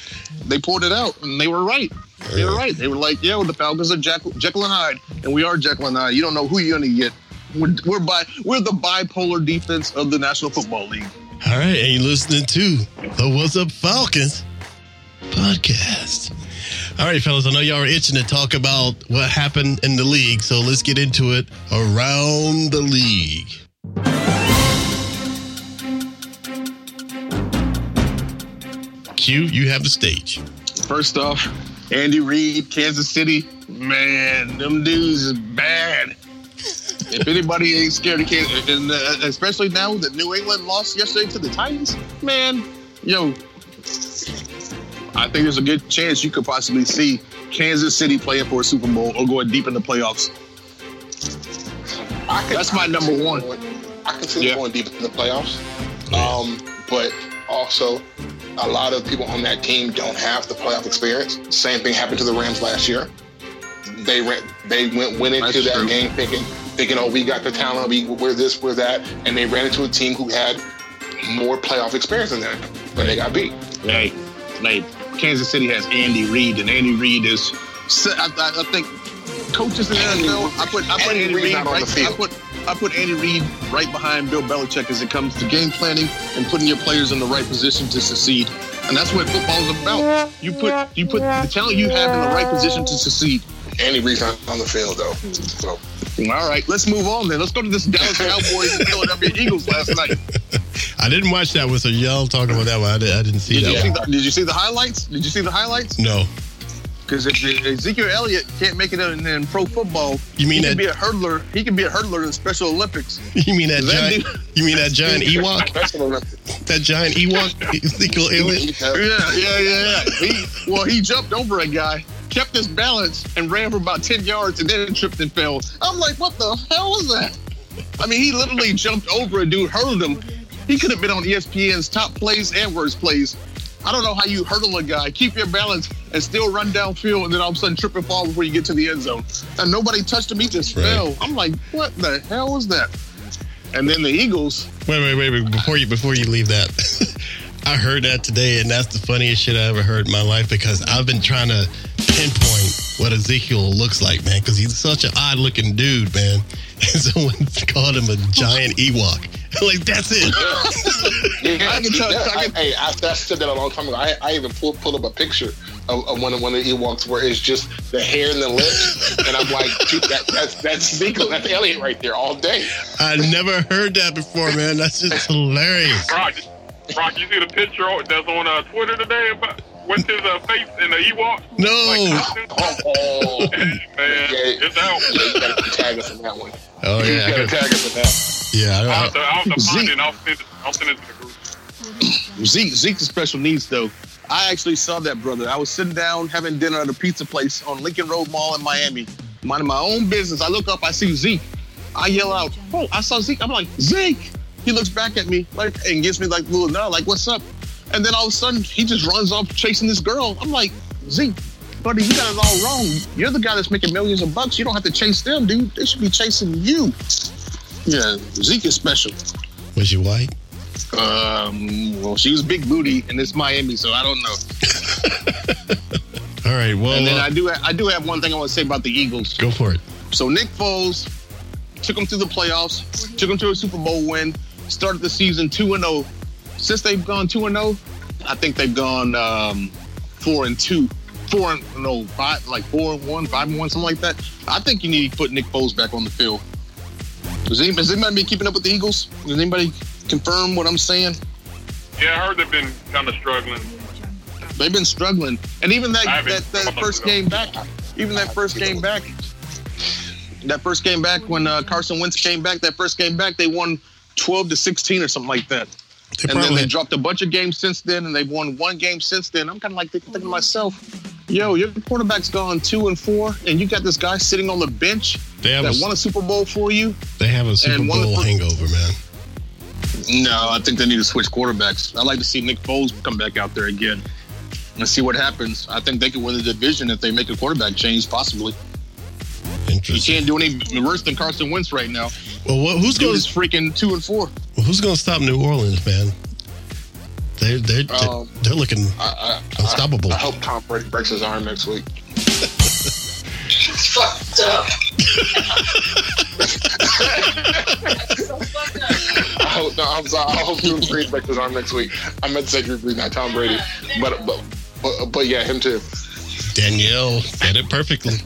They pulled it out, and they were right. They were right. They were like, "Yeah, well, the Falcons are Jekyll, Jekyll and Hyde, and we are Jekyll and Hyde. You don't know who you're gonna get. We're we're by we're the bipolar defense of the National Football League. All right, and you're listening to the What's Up Falcons podcast. All right, fellas, I know y'all are itching to talk about what happened in the league, so let's get into it around the league. Q, you have the stage. First off, Andy Reid, Kansas City, man, them dudes is bad. If anybody ain't scared of Kansas, and uh, especially now that New England lost yesterday to the Titans, man, yo, I think there's a good chance you could possibly see Kansas City playing for a Super Bowl or going deep in the playoffs. Can, That's my I number one. going- I can see them Yeah. going deep in the playoffs. Um, but also, a lot of people on that team don't have the playoff experience. Same thing happened to the Rams last year. They went, they went went into That's that true. game thinking, thinking, oh, we got the talent, we we're this, we're that, and they ran into a team who had more playoff experience than them, and they got beat. Hey, like Kansas City has Andy Reid, and Andy Reid is. I, I, I think coaches in the Andy- NFL. I put I put Andy Andy Reid on right. the field. I put I put Andy Reid right behind Bill Belichick as it comes to game planning and putting your players in the right position to succeed. And that's what football's about. You put you put the talent you have in the right position to succeed. Andy reason on the field though, so mm-hmm. All right, let's move on then. Let's go to this Dallas *laughs* Cowboys and Philadelphia Eagles last night. *laughs* I didn't watch that one, so y'all talking about that one. I, did, I didn't see Did you that see the, did you see the highlights? Did you see the highlights? No. Because if Ezekiel Elliott can't make it in, in pro football, You mean he that- can be a hurdler. He can be a hurdler in Special Olympics. *laughs* You mean that That giant? You mean that giant Ewok? That's That giant Ewok? Ezekiel Elliott? Yeah, yeah, yeah, yeah. He, well, he jumped over a guy, kept his balance, and ran for about ten yards, and then tripped and fell. I'm like, what the hell was that? I mean, he literally jumped over a dude, hurdled him. He could have been on ESPN's top plays and worst plays. I don't know how you hurdle a guy, keep your balance, and still run downfield, and then all of a sudden trip and fall before you get to the end zone. And nobody touched him; he just Right. fell. I'm like, what the hell was that? And then the Eagles. Wait, wait, wait, wait. Before you before you leave that, *laughs* I heard that today, and that's the funniest shit I ever heard in my life because I've been trying to pinpoint what Ezekiel looks like, man, because he's such an odd looking dude, man. *laughs* And someone *laughs* called him a giant Ewok. *laughs* like that's it. Yeah, I can tell- yeah, I can- I, hey, I, I said that a long time ago. I, I even pulled, pulled up a picture of, of one of one of the Ewoks where it's just the hair and the lips, and I'm like, dude, that, that's that's Ezekiel, that's Elliott right there all day. I never heard that before, man. That's just hilarious. Rock, Rock, you see the picture that's on uh, Twitter today about with his uh, face in the Ewok? No. Like, Oh, oh. man, it's out. Yeah, you gotta tag us on that one. Oh you yeah, I gotta gotta- tag us on that. yeah. I'll I, have to, I'll have to find Zeke. it I'll send it, I'll send it to the group. Zeke, Zeke's special needs though. I actually saw that brother. I was sitting down having dinner at a pizza place on Lincoln Road Mall in Miami, minding my own business. I look up, I see Zeke. I yell out, "Oh, I saw Zeke!" I'm like, "Zeke!" He looks back at me like and gives me like a little nod, like, "What's up?" And then all of a sudden, he just runs off chasing this girl. I'm like, "Zeke, buddy, you got it all wrong. You're the guy that's making millions of bucks. You don't have to chase them, dude. They should be chasing you." Yeah, Zeke is special. was she white? Um, well, she was big booty, and it's Miami, so I don't know. *laughs* All right. Well, and then uh, I do I do have one thing I want to say about the Eagles. go for it. So Nick Foles took them to the playoffs, took them to a Super Bowl win, started the season two and zero. Since they've gone two and zero, I think they've gone um, four and two, four and no five, like four and one, five and one, something like that. I think you need to put Nick Foles back on the field. Does anybody, has anybody been keeping up with the Eagles? Does anybody confirm what I'm saying? Yeah, I heard they've been kind of struggling. They've been struggling, and even that that, that first game back, even that first game back, that first game back when uh, Carson Wentz came back, that first game back, they won twelve to sixteen or something like that. They and then they dropped a bunch of games since then, and they've won one game since then. I'm kind of like thinking to myself, yo, your quarterback's gone two and four, and you got this guy sitting on the bench they have that a, won a Super Bowl for you. they have a Super and one of Bowl hangover, man. No, I think they need to switch quarterbacks. I'd like to see Nick Foles come back out there again and see what happens. I think they could win the division if they make a quarterback change, possibly. You Interesting. can't do any worse than Carson Wentz right now. Well, what, who's Dude going? is freaking two and four. Well, who's going to stop New Orleans, man? They're they're they're, Um, they're looking I, I, unstoppable. I, I hope Tom Brady breaks his arm next week. fucked up. *laughs* I hope, no, I'm sorry. I hope Drew Brees breaks his arm next week. I meant to say Drew Brees, not Tom Brady. But but but, but yeah, him too. Danielle said it perfectly. *laughs*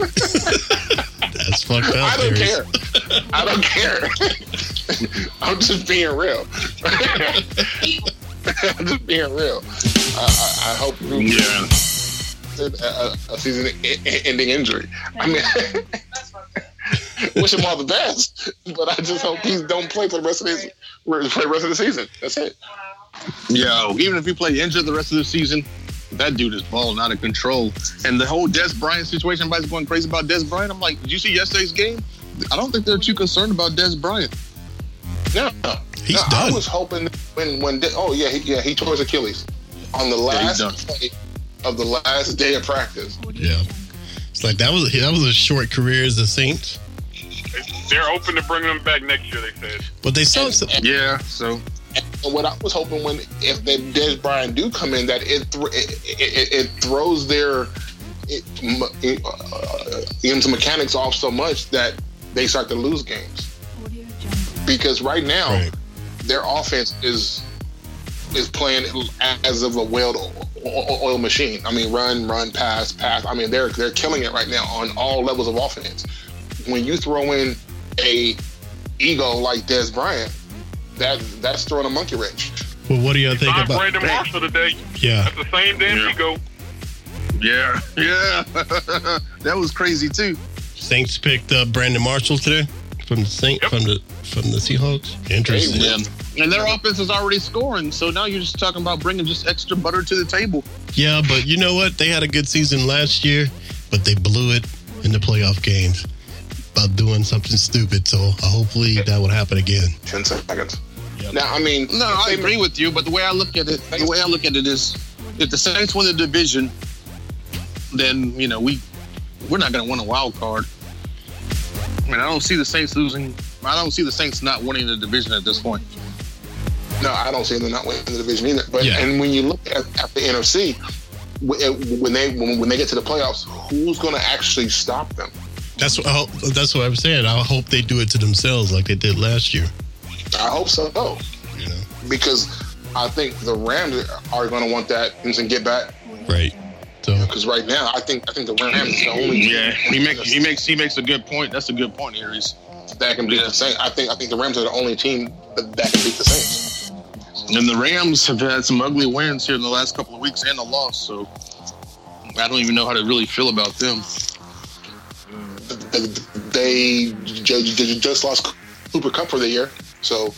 That's fucked up. I don't Darius. care. I don't care. *laughs* I'm just being real. *laughs* I'm just being real. I, I, I hope Drew Yeah. a, a, a season-ending injury. I mean, wish him all the best, but I just hope he don't play for the rest of his for the rest of the season. That's it. Yo, even if he play injured the rest of the season, that dude is balling out of control. And the whole Dez Bryant situation, everybody's going crazy about Dez Bryant. I'm like, did you see yesterday's game? I don't think they're too concerned about Dez Bryant. No, He's no, I was hoping when when oh yeah he, yeah he tore his Achilles on the last he's done. play of the last day of practice. Yeah, it's like that was that was a short career as a Saints, They're open to bringing him back next year. They said. but they saw some. Yeah, so And what I was hoping when if the Dez Bryant do come in, that it thr it, it, it throws their it, uh, into mechanics off so much that they start to lose games. Because right now, Right. their offense is is playing as of a well oil machine. I mean, run, run, pass, pass. I mean, they're they're killing it right now on all levels of offense. When you throw in a ego like Dez Bryant, that that's throwing a monkey wrench. Well, what do you think about? Brandon Marshall today. Yeah, That's the same damn Yeah. ego. yeah, *laughs* yeah, *laughs* that was crazy too. Saints picked up Brandon Marshall today from the Saint Yep. from the from the Seahawks. Interesting. Yeah. And their offense is already scoring, so now you're just talking about bringing just extra butter to the table. Yeah, but you know what? They had a good season last year, but they blew it in the playoff games by doing something stupid. So hopefully that would happen again. Ten seconds. Now, I mean, No, I agree with you, but the way I look at it, the way I look at it is, if the Saints win the division, then you know we we're not going to win a wild card. I mean, I don't see the Saints losing. I don't see the Saints not winning the division at this point. No, I don't see them not winning the division either. But Yeah. and when you look at, at the NFC, when they when, when they get to the playoffs, who's going to actually stop them? That's what I that's what I'm saying. I hope they do it to themselves like they did last year. I hope so, You know, because I think the Rams are going to want that and get back. right? So Because right now, I think I think the Rams is the only Yeah, he makes he makes he makes a good point. That's a good point, Aries. that can beat the same. I think I think the Rams are the only team that, that can beat the Saints. And the Rams have had some ugly wins here in the last couple of weeks and a loss, so I don't even know how to really feel about them. They ju- ju- just lost Cooper Kupp for the year, so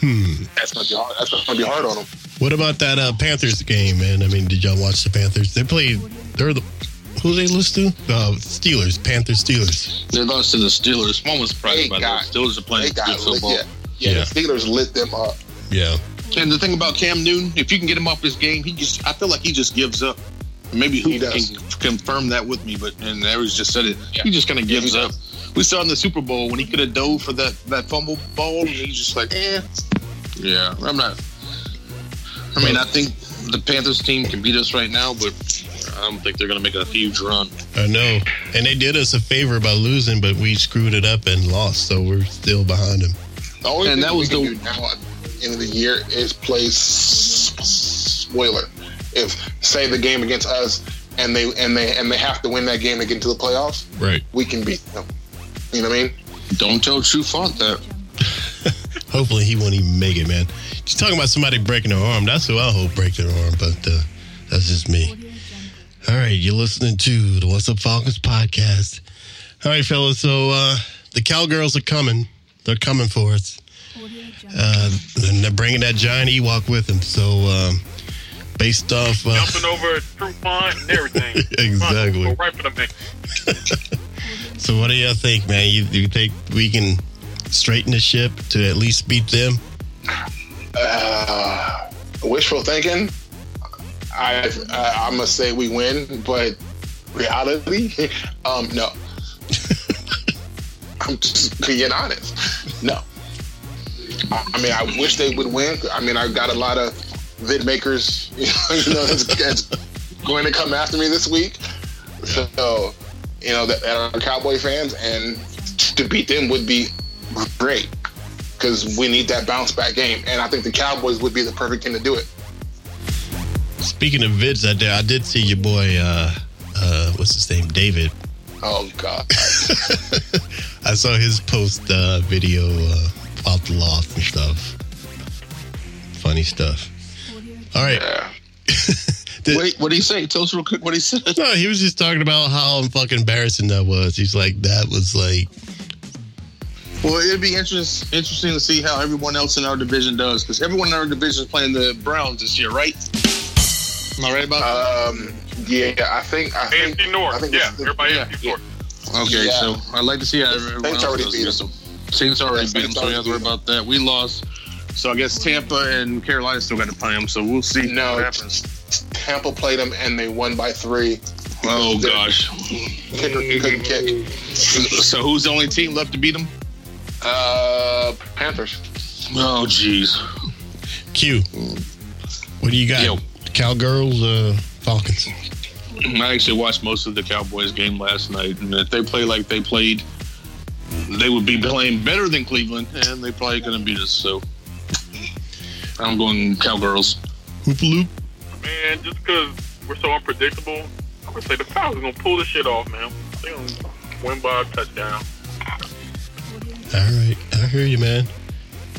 hmm. that's gonna be hard. That's gonna be hard on them. What about that uh, Panthers game, man? I mean, did y'all watch the Panthers? They played. They're the who they lose to? Uh, Steelers. Panthers. Steelers. They lost to the Steelers. One was surprised They by got- that. Steelers are They playing got good lit, football. yeah, yeah, Yeah. The Steelers lit them up. Yeah. And the thing about Cam Newton, if you can get him off his game, he just I feel like he just gives up. Maybe who He does. can confirm that with me, but and Aries just said it. Yeah. He just kind of gives he up. We saw in the Super Bowl when he could have dove for that that fumble ball, and he's just like, eh. Yeah, I'm not. I mean, I think the Panthers team can beat us right now, but I don't think they're going to make a huge run. I know. And they did us a favor by losing, but we screwed it up and lost, so we're still behind them. The only And thing that we was can the- do now at the end of the year is play s- s- spoiler. If say the game against us and they and they and they have to win that game to get into the playoffs, Right. we can beat them. You know what I mean? Don't tell Trufant that. *laughs* Hopefully he won't even make it, man. You're talking about somebody breaking their arm. That's who I hope break their arm, but uh, that's just me. All right, you're listening to the What's Up Falcons podcast. All right, fellas. So uh, the cowgirls are coming. They're coming for us. Uh, and they're bringing that giant Ewok with them. So um, based off, uh, Jumping over a Trufant and everything. *laughs* Exactly. Go right for the man. so what do y'all think, man? You, you think we can straighten the ship to at least beat them? Uh, wishful thinking. I, I I'm gonna say we win, but reality, *laughs* um, no. *laughs* I'm just being honest. No. I, I mean, I wish they would win. I mean, I've got a lot of vid makers, you *laughs* know, you know that's, that's going to come after me this week. So, you know, that, that are Cowboy fans, and to beat them would be great because we need that bounce back game, and I think the Cowboys would be the perfect team to do it. Speaking of vids out there, I did see your boy, uh, uh, what's his name, David. Oh God, *laughs* I saw his post uh, video uh, about the loss and stuff. Funny stuff. All right. yeah. *laughs* Did- Wait, what did he say? Tell us real quick what he said. No, he was just talking about how fucking embarrassing that was. He's like, that was like, Well, it'd be interest, interesting to see how everyone else in our division does because everyone in our division is playing the Browns this year, right? Am I right about that? Um, yeah, I think I think AFC North. I think yeah, the- everybody yeah, AFC yeah. North. Okay, yeah. so I'd like to see how everyone Saints else already does beat against them. them. Saints already Yeah, beat them, so you don't have to worry about that. We lost, so I guess Tampa and Carolina still got to play them. So we'll see No, what happens. Tampa played them and they won by three. Oh gosh. Kicker couldn't kick. So who's the only team left to beat them? Uh, Panthers. Oh jeez. Q. What do you got? Yo. Cowgirls, uh, Falcons. I actually watched most of the Cowboys game last night, and if they play like they played, they would be playing better than Cleveland, and they probably going to beat us. So I'm going Cowgirls. Hoop loop. Man, just because we're so unpredictable, I'm gonna say the Falcons gonna pull this shit off, man. They gonna win by a touchdown. All right. I hear you, man.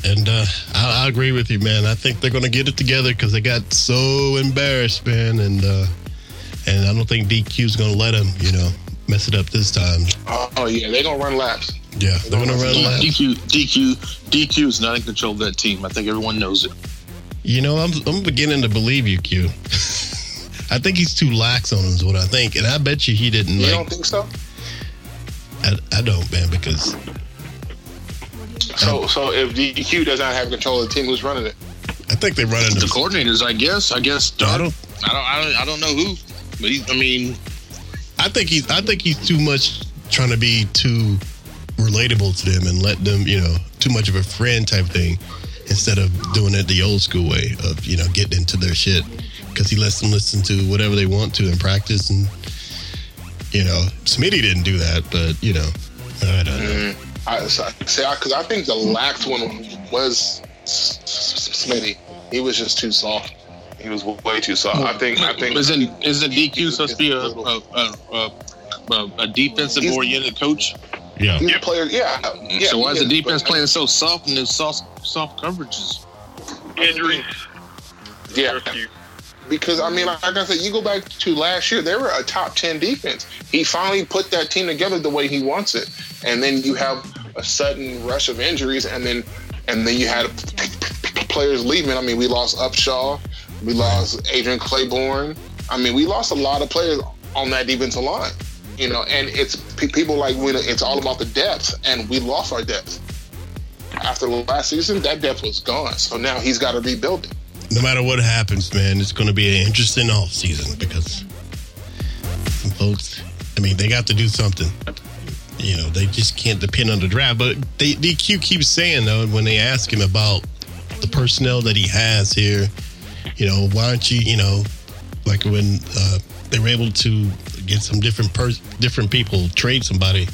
And uh, I, I agree with you, man. I think they're going to get it together because they got so embarrassed, man. And uh, and I don't think DQ's going to let them, you know, mess it up this time. Oh, oh, yeah, they're gonna run laps. Yeah, they're going to run laps. DQ, DQ, DQ is not in control of that team. I think everyone knows it. You know, I'm I'm beginning to believe you, Q. *laughs* I think he's too lax on him, is what I think, and I bet you he didn't You like. don't think so? I, I don't, man, because So, so if DQ does not have control of the team, who's running it? I think they run into The coordinators, I guess. I guess. I don't. I don't. I don't. I don't know who, but he, I mean, I think he's. I think he's too much trying to be too relatable to them and let them, you know, too much of a friend type thing instead of doing it the old school way of you know getting into their shit because he lets them listen to whatever they want to in practice and you know Smitty didn't do that, but you know I don't know. Mm, I so- see, because I, think the lax one was Smitty. He was just too soft. He was way too soft. I think. I think. isn't isn't DQ supposed to be a a, a, a, a defensive oriented coach? Yeah, He's a player. Yeah. yeah so why is the defense but- playing so soft and there's soft soft coverages? Injuries. Yeah. There's a few. Because I mean, like I said, you go back to last year, they were a top ten defense. He finally put that team together the way he wants it, and then you have a sudden rush of injuries, and then and then you had players leaving. I mean, we lost Upshaw, we lost Adrian Clayborn. I mean, we lost a lot of players on that defensive line. You know, and it's pe- people like when it's all about the depth, and we lost our depth after the last season. That depth was gone, so now he's got to rebuild it. no matter what happens, man, it's going to be an interesting off season because folks, I mean, they got to do something. You know, they just can't depend on the draft. But they, DQ keeps saying though, when they ask him about the personnel that he has here, you know, why aren't you, you know, like when uh, they were able to get some different pers- different people trade somebody.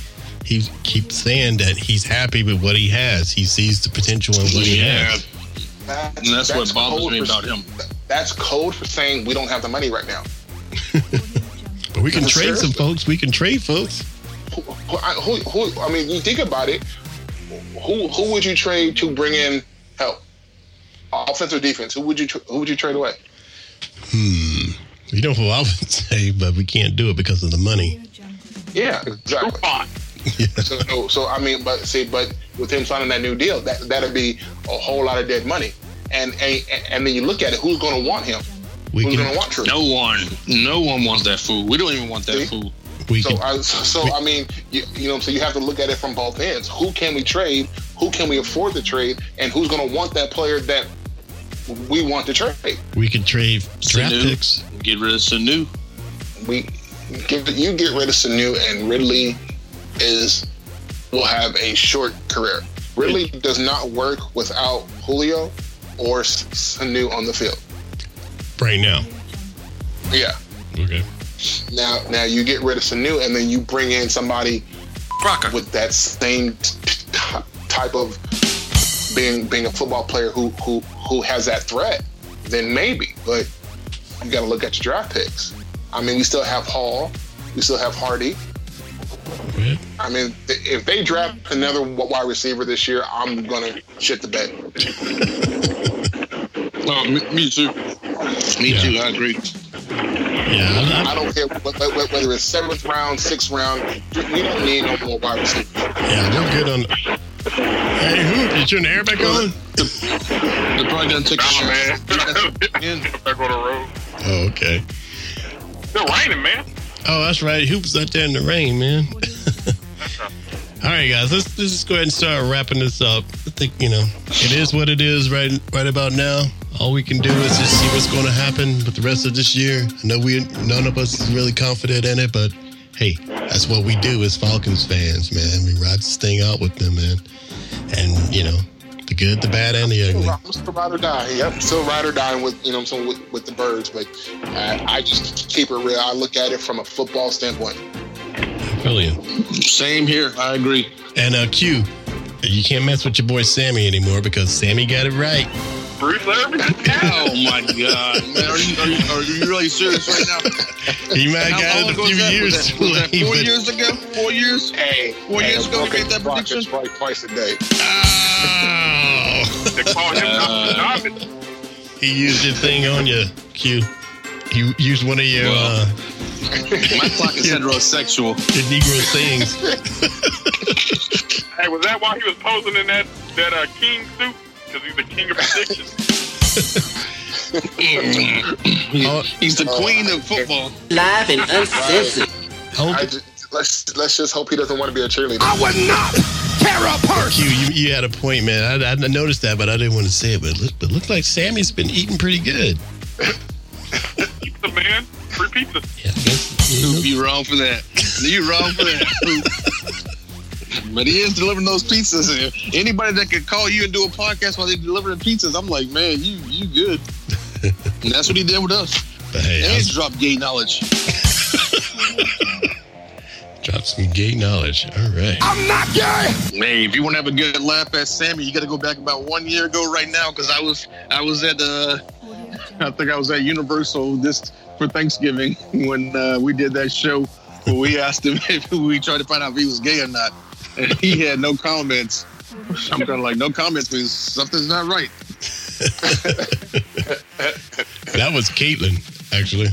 He keeps saying that he's happy with what he has. He sees the potential in what he has. That's, And that's what bothers me for- about him. That's code for saying we don't have the money right now. *laughs* But we can trade Seriously? some folks. We can trade folks. Who, who, I- who, who, I mean, you think about it. Who who would you trade to bring in help? Offense or defense? Who would you tr- who would you trade away? Hmm. You know who I would *laughs* say, but we can't do it because of the money. Yeah, exactly. Fine. So, so I mean, but see, but with him signing that new deal, that that'd be a whole lot of dead money. And and, and then you look at it, who's going to want him? We Who's going to want True? No one, no one wants that food. We don't even want that See? food. We So, can. I, so I mean, you, you know, so you have to look at it from both ends. Who can we trade? Who can we afford to trade? And who's going to want that player that we want to trade? We can trade draft Sanu. picks. Get rid of Sanu. We give you get rid of Sanu, and Ridley is will have a short career. Ridley does not work without Julio or S- Sanu on the field. right now. Yeah. Okay. Now, now you get rid of Sanu, and then you bring in somebody Crocker. with that same t- t- type of being being a football player who who who has that threat, then maybe. But you got to look at your draft picks. I mean, we still have Hall, we still have Hardy. I mean, if they draft another wide receiver this year, I'm gonna shit the bed. *laughs* Oh, me, me too. Me Yeah. too. I agree. Yeah. I, I don't care wh- wh- wh- whether it's seventh round, sixth round. We don't need no more wide receivers. Yeah. We're good on. Hey, who? You turn the air back on? They're probably gonna take a Nah, man. *laughs* Back on the road. Oh, okay. Still raining, man. Oh, that's right. Hoops out there in the rain, man. *laughs* All right, guys. Let's, let's just go ahead and start wrapping this up. I think you know it is what it is right right about now. All we can do is just see what's going to happen with the rest of this year. I know we none of us is really confident in it, but hey, that's what we do as Falcons fans, man. We ride this thing out with them, man. And you know, the good, the bad, and the ugly. I'm still ride or die. Yep, still ride or die with you know I'm saying with, with the birds, but I, I just keep it real. I look at it from a football standpoint. Brilliant. Same here. I agree. And uh, Q, you can't mess with your boy Sammy anymore because Sammy got it right. Bruce Irvin. Oh my god, *laughs* man! Are you, are you are you really serious right now? He might How got it a ago was few that? years Was that, was that four but- years ago? Four years? Hey, Four hey, years ago, you made that prediction? Right twice a day. Oh. *laughs* They call him Uh, Nostradamus. he used your thing on you, Q. He used one of your Well. uh, My clock is heterosexual. your Negro things. *laughs* Hey, was that why he was posing in that that uh, king suit? Because he's the king of predictions. *laughs* Oh. he's the queen of football. Live and uncensored. Just, let's let's just hope he doesn't want to be a cheerleader. Q, you, you had a point, man. I, I noticed that, but I didn't want to say it. But it look, but it looks like Sammy's been eating pretty good. Pizza man, free pizza. Yeah, I guess, you know, You wrong for that. You're wrong for that. But he is delivering those pizzas. And anybody that could call you and do a podcast while they're delivering pizzas, I'm like, man, you you good. and that's what he did with us. but hey, I And was, drop gay knowledge. *laughs* drop some gay knowledge. All right. I'm not gay. Hey, if you want to have a good laugh at Sammy, you got to go back about one year ago right now because I was I was at uh, I think I was at Universal this for Thanksgiving *laughs* when uh, we did that show where we asked him *laughs* if we tried to find out if he was gay or not, and he had no comments. I'm kind of like no comments means something's not right. *laughs* That was Caitlin, actually.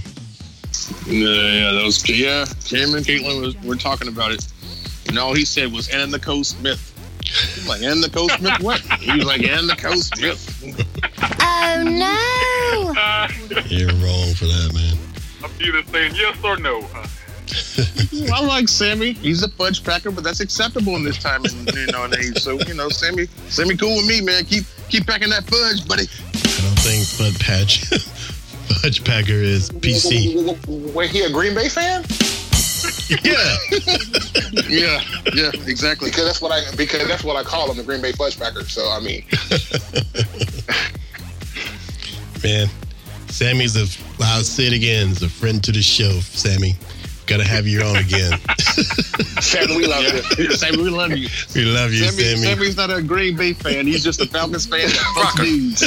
Yeah, yeah, that was yeah. Cameron and Caitlin was we're talking about it, and all he said was "Anna Nicole Smith." I'm like the Coast Smith, what? He was like "And the Coast Smith. Oh no! *laughs* You're wrong for that, man. I'm either saying yes or no. Uh, *laughs* I like Sammy. He's a fudge packer, but that's acceptable in this time and you know and age. So you know, Sammy, Sammy, cool with me, man. Keep keep packing that fudge, buddy. I don't think Bud Patch, *laughs* Fudge Packer is PC. Wait, he a Green Bay fan? *laughs* Yeah. Yeah, yeah, exactly. Because that's what I because that's what I call him, the Green Bay Fudge Packer. So I mean, Man, Sammy's a loud. say it again, is a friend to the show, Sammy. Gotta have you on again. *laughs* Sammy, we love you. *laughs* Sammy, we love you. we love you, Sammy, Sammy. Sammy's not a Green Bay fan. He's just a Falcons fan. Fuck dudes. *laughs*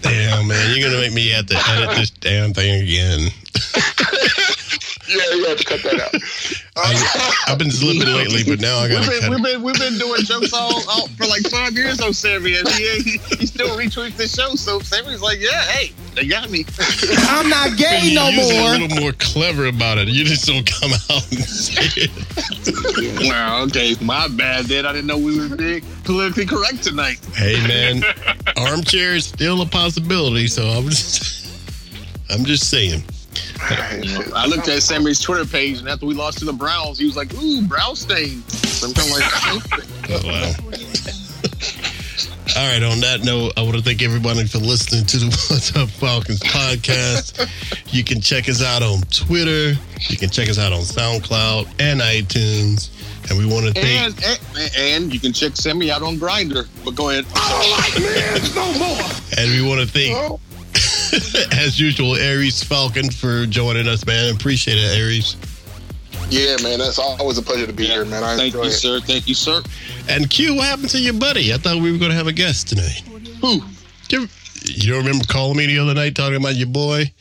Damn, man, you're gonna make me have to edit this damn thing again. Yeah, you have to cut that out. *laughs* I, *laughs* I've been slipping lately, but now I We've gotta been, cut we've it. been we've been doing jokes all, all for like five years on Sammy, and he, he, he still retweets the show. So Sammy's like, yeah, hey, they got me. *laughs* I'm not gay no more." You no usually. A little more clever about it. You just don't come out and say it. Wow, okay, my bad. Then I didn't know we were being politically correct tonight. Hey, man, armchair is still a possibility. So I'm just, I'm just saying. *laughs* I looked at Sammy's Twitter page, and after we lost to the Browns, he was like, "Ooh, brown stain." So I'm kind of like, *laughs* Oh, wow. All right. On that note, I want to thank everybody for listening to the *laughs* What's Up Falcons podcast. You can check us out on Twitter. You can check us out on SoundCloud and iTunes. And we want to thank. and, and and you can check Sammy out on Grindr. But go ahead. I don't like men no more. And we want to thank, oh. *laughs* as usual, Aries Falcon for joining us, man. Appreciate it, Aries. Yeah, man, that's always a pleasure to be here, man. I Thank enjoy you, it. sir. Thank you, sir. And Q, what happened to your buddy? I thought we were going to have a guest tonight. Who? You, you don't remember calling me the other night talking about your boy?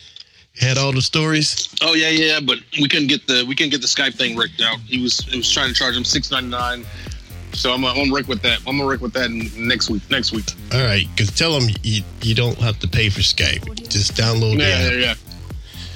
Had all the stories? Oh yeah, yeah, but we couldn't get the we couldn't get the Skype thing rigged out. He was it was trying to charge him six ninety nine. So I'm gonna, I'm gonna rick with that. I'm gonna rick with that next week. Next week. All right, because tell him you, you don't have to pay for Skype. Just download Yeah, yeah, yeah.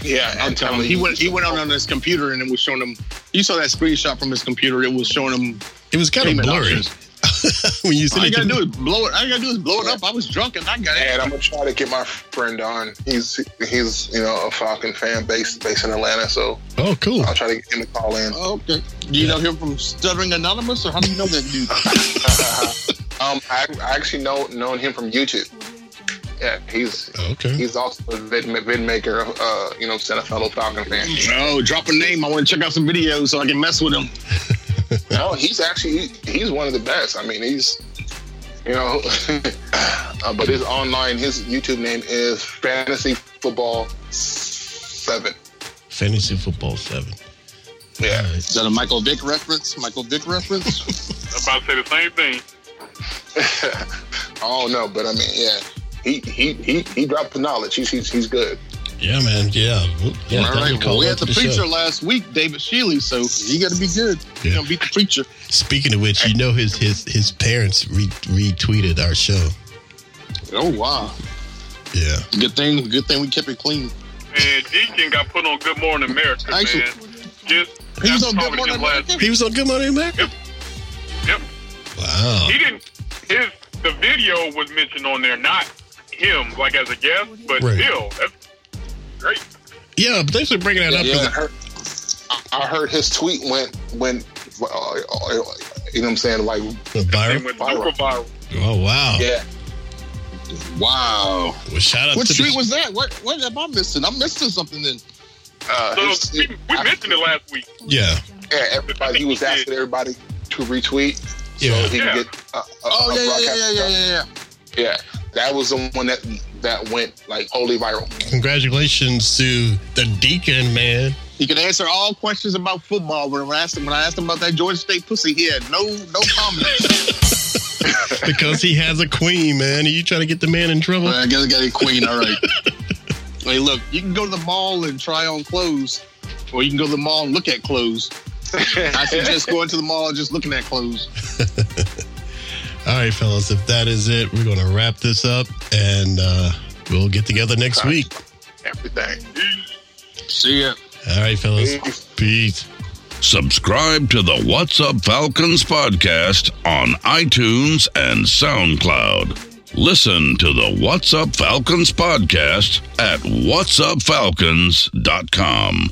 Yeah, I'm telling you. He went he went out on his computer and it was showing him. You saw that screenshot from his computer. It was showing him. It was kind of blurry. options. *laughs* when you All sent you gotta do is blow it. All you gotta do is blow it up. I was drunk and I got it. And I'm gonna try to get my friend on. He's he's you know a Falcon fan based based in Atlanta, so Oh, cool. I'll try to get him to call in. Okay. Do you know him from Stuttering Anonymous, or how do you know that dude? *laughs* *laughs* um, I, I actually know known him from YouTube. Yeah, he's Okay. he's also a vid, vid maker. Uh, you know, a fellow Falcon fan. Oh, drop a name. I want to check out some videos so I can mess with him. *laughs* No, he's actually he's one of the best. I mean, he's you know, *laughs* uh, but his online his YouTube name is Fantasy Football Seven. Fantasy Football 7. Yeah, All right. Is that a Michael Vick reference? Michael Vick reference? *laughs* I'm about to say the same thing. oh no, but I mean, yeah, he he he he dropped the knowledge. He's he's, he's good. Yeah, man. Yeah. Well, yeah All definitely right. call Well, we had the to preacher show. last week, David Shealy, so he got to be good. Yeah. You gonna beat the preacher. Speaking of which, you know his his his parents re- retweeted our show. Oh wow. Yeah. Good thing. Good thing we kept it clean. And Deacon got put on Good Morning America, Actually- man. Just He was on Good Morning America? He was on Good Morning America. Yep. Wow. He didn't. His the video was mentioned on there, not him, like as a guest, but Right. still, that's great. Yeah, but thanks for bringing that up. Yeah, 'cause I heard, I heard his tweet went went. Uh, you know what I'm saying? Like, it- Viral. went super viral. Oh wow. yeah, Wow. Well, shout out What to street the, was that? What What am I missing? I'm missing something then. uh, So his- we, we mentioned it last week. Yeah. yeah. Everybody, he was asking everybody to retweet so he Yeah. can get. A, a, Oh a yeah, yeah, broadcast yeah, yeah, yeah, yeah. Yeah, that was the one that that went like wholly viral. Congratulations to the deacon, man. He could answer all questions about football. When I asked him, when I asked him about that Georgia State pussy, he had no no comment. *laughs* *laughs* Because he has a queen, man. Are you trying to get the man in trouble? I guess I got a queen. All right. *laughs* hey, look, you can go to the mall and try on clothes, or you can go to the mall and look at clothes. I suggest going to the mall and just looking at clothes. All right, fellas, if that is it, we're going to wrap this up and uh, we'll get together next week. Everything. See ya. All right, fellas. Peace. Peace. Subscribe to the What's Up Falcons podcast on iTunes and SoundCloud. Listen to the What's Up Falcons podcast at whatsupfalcons.com.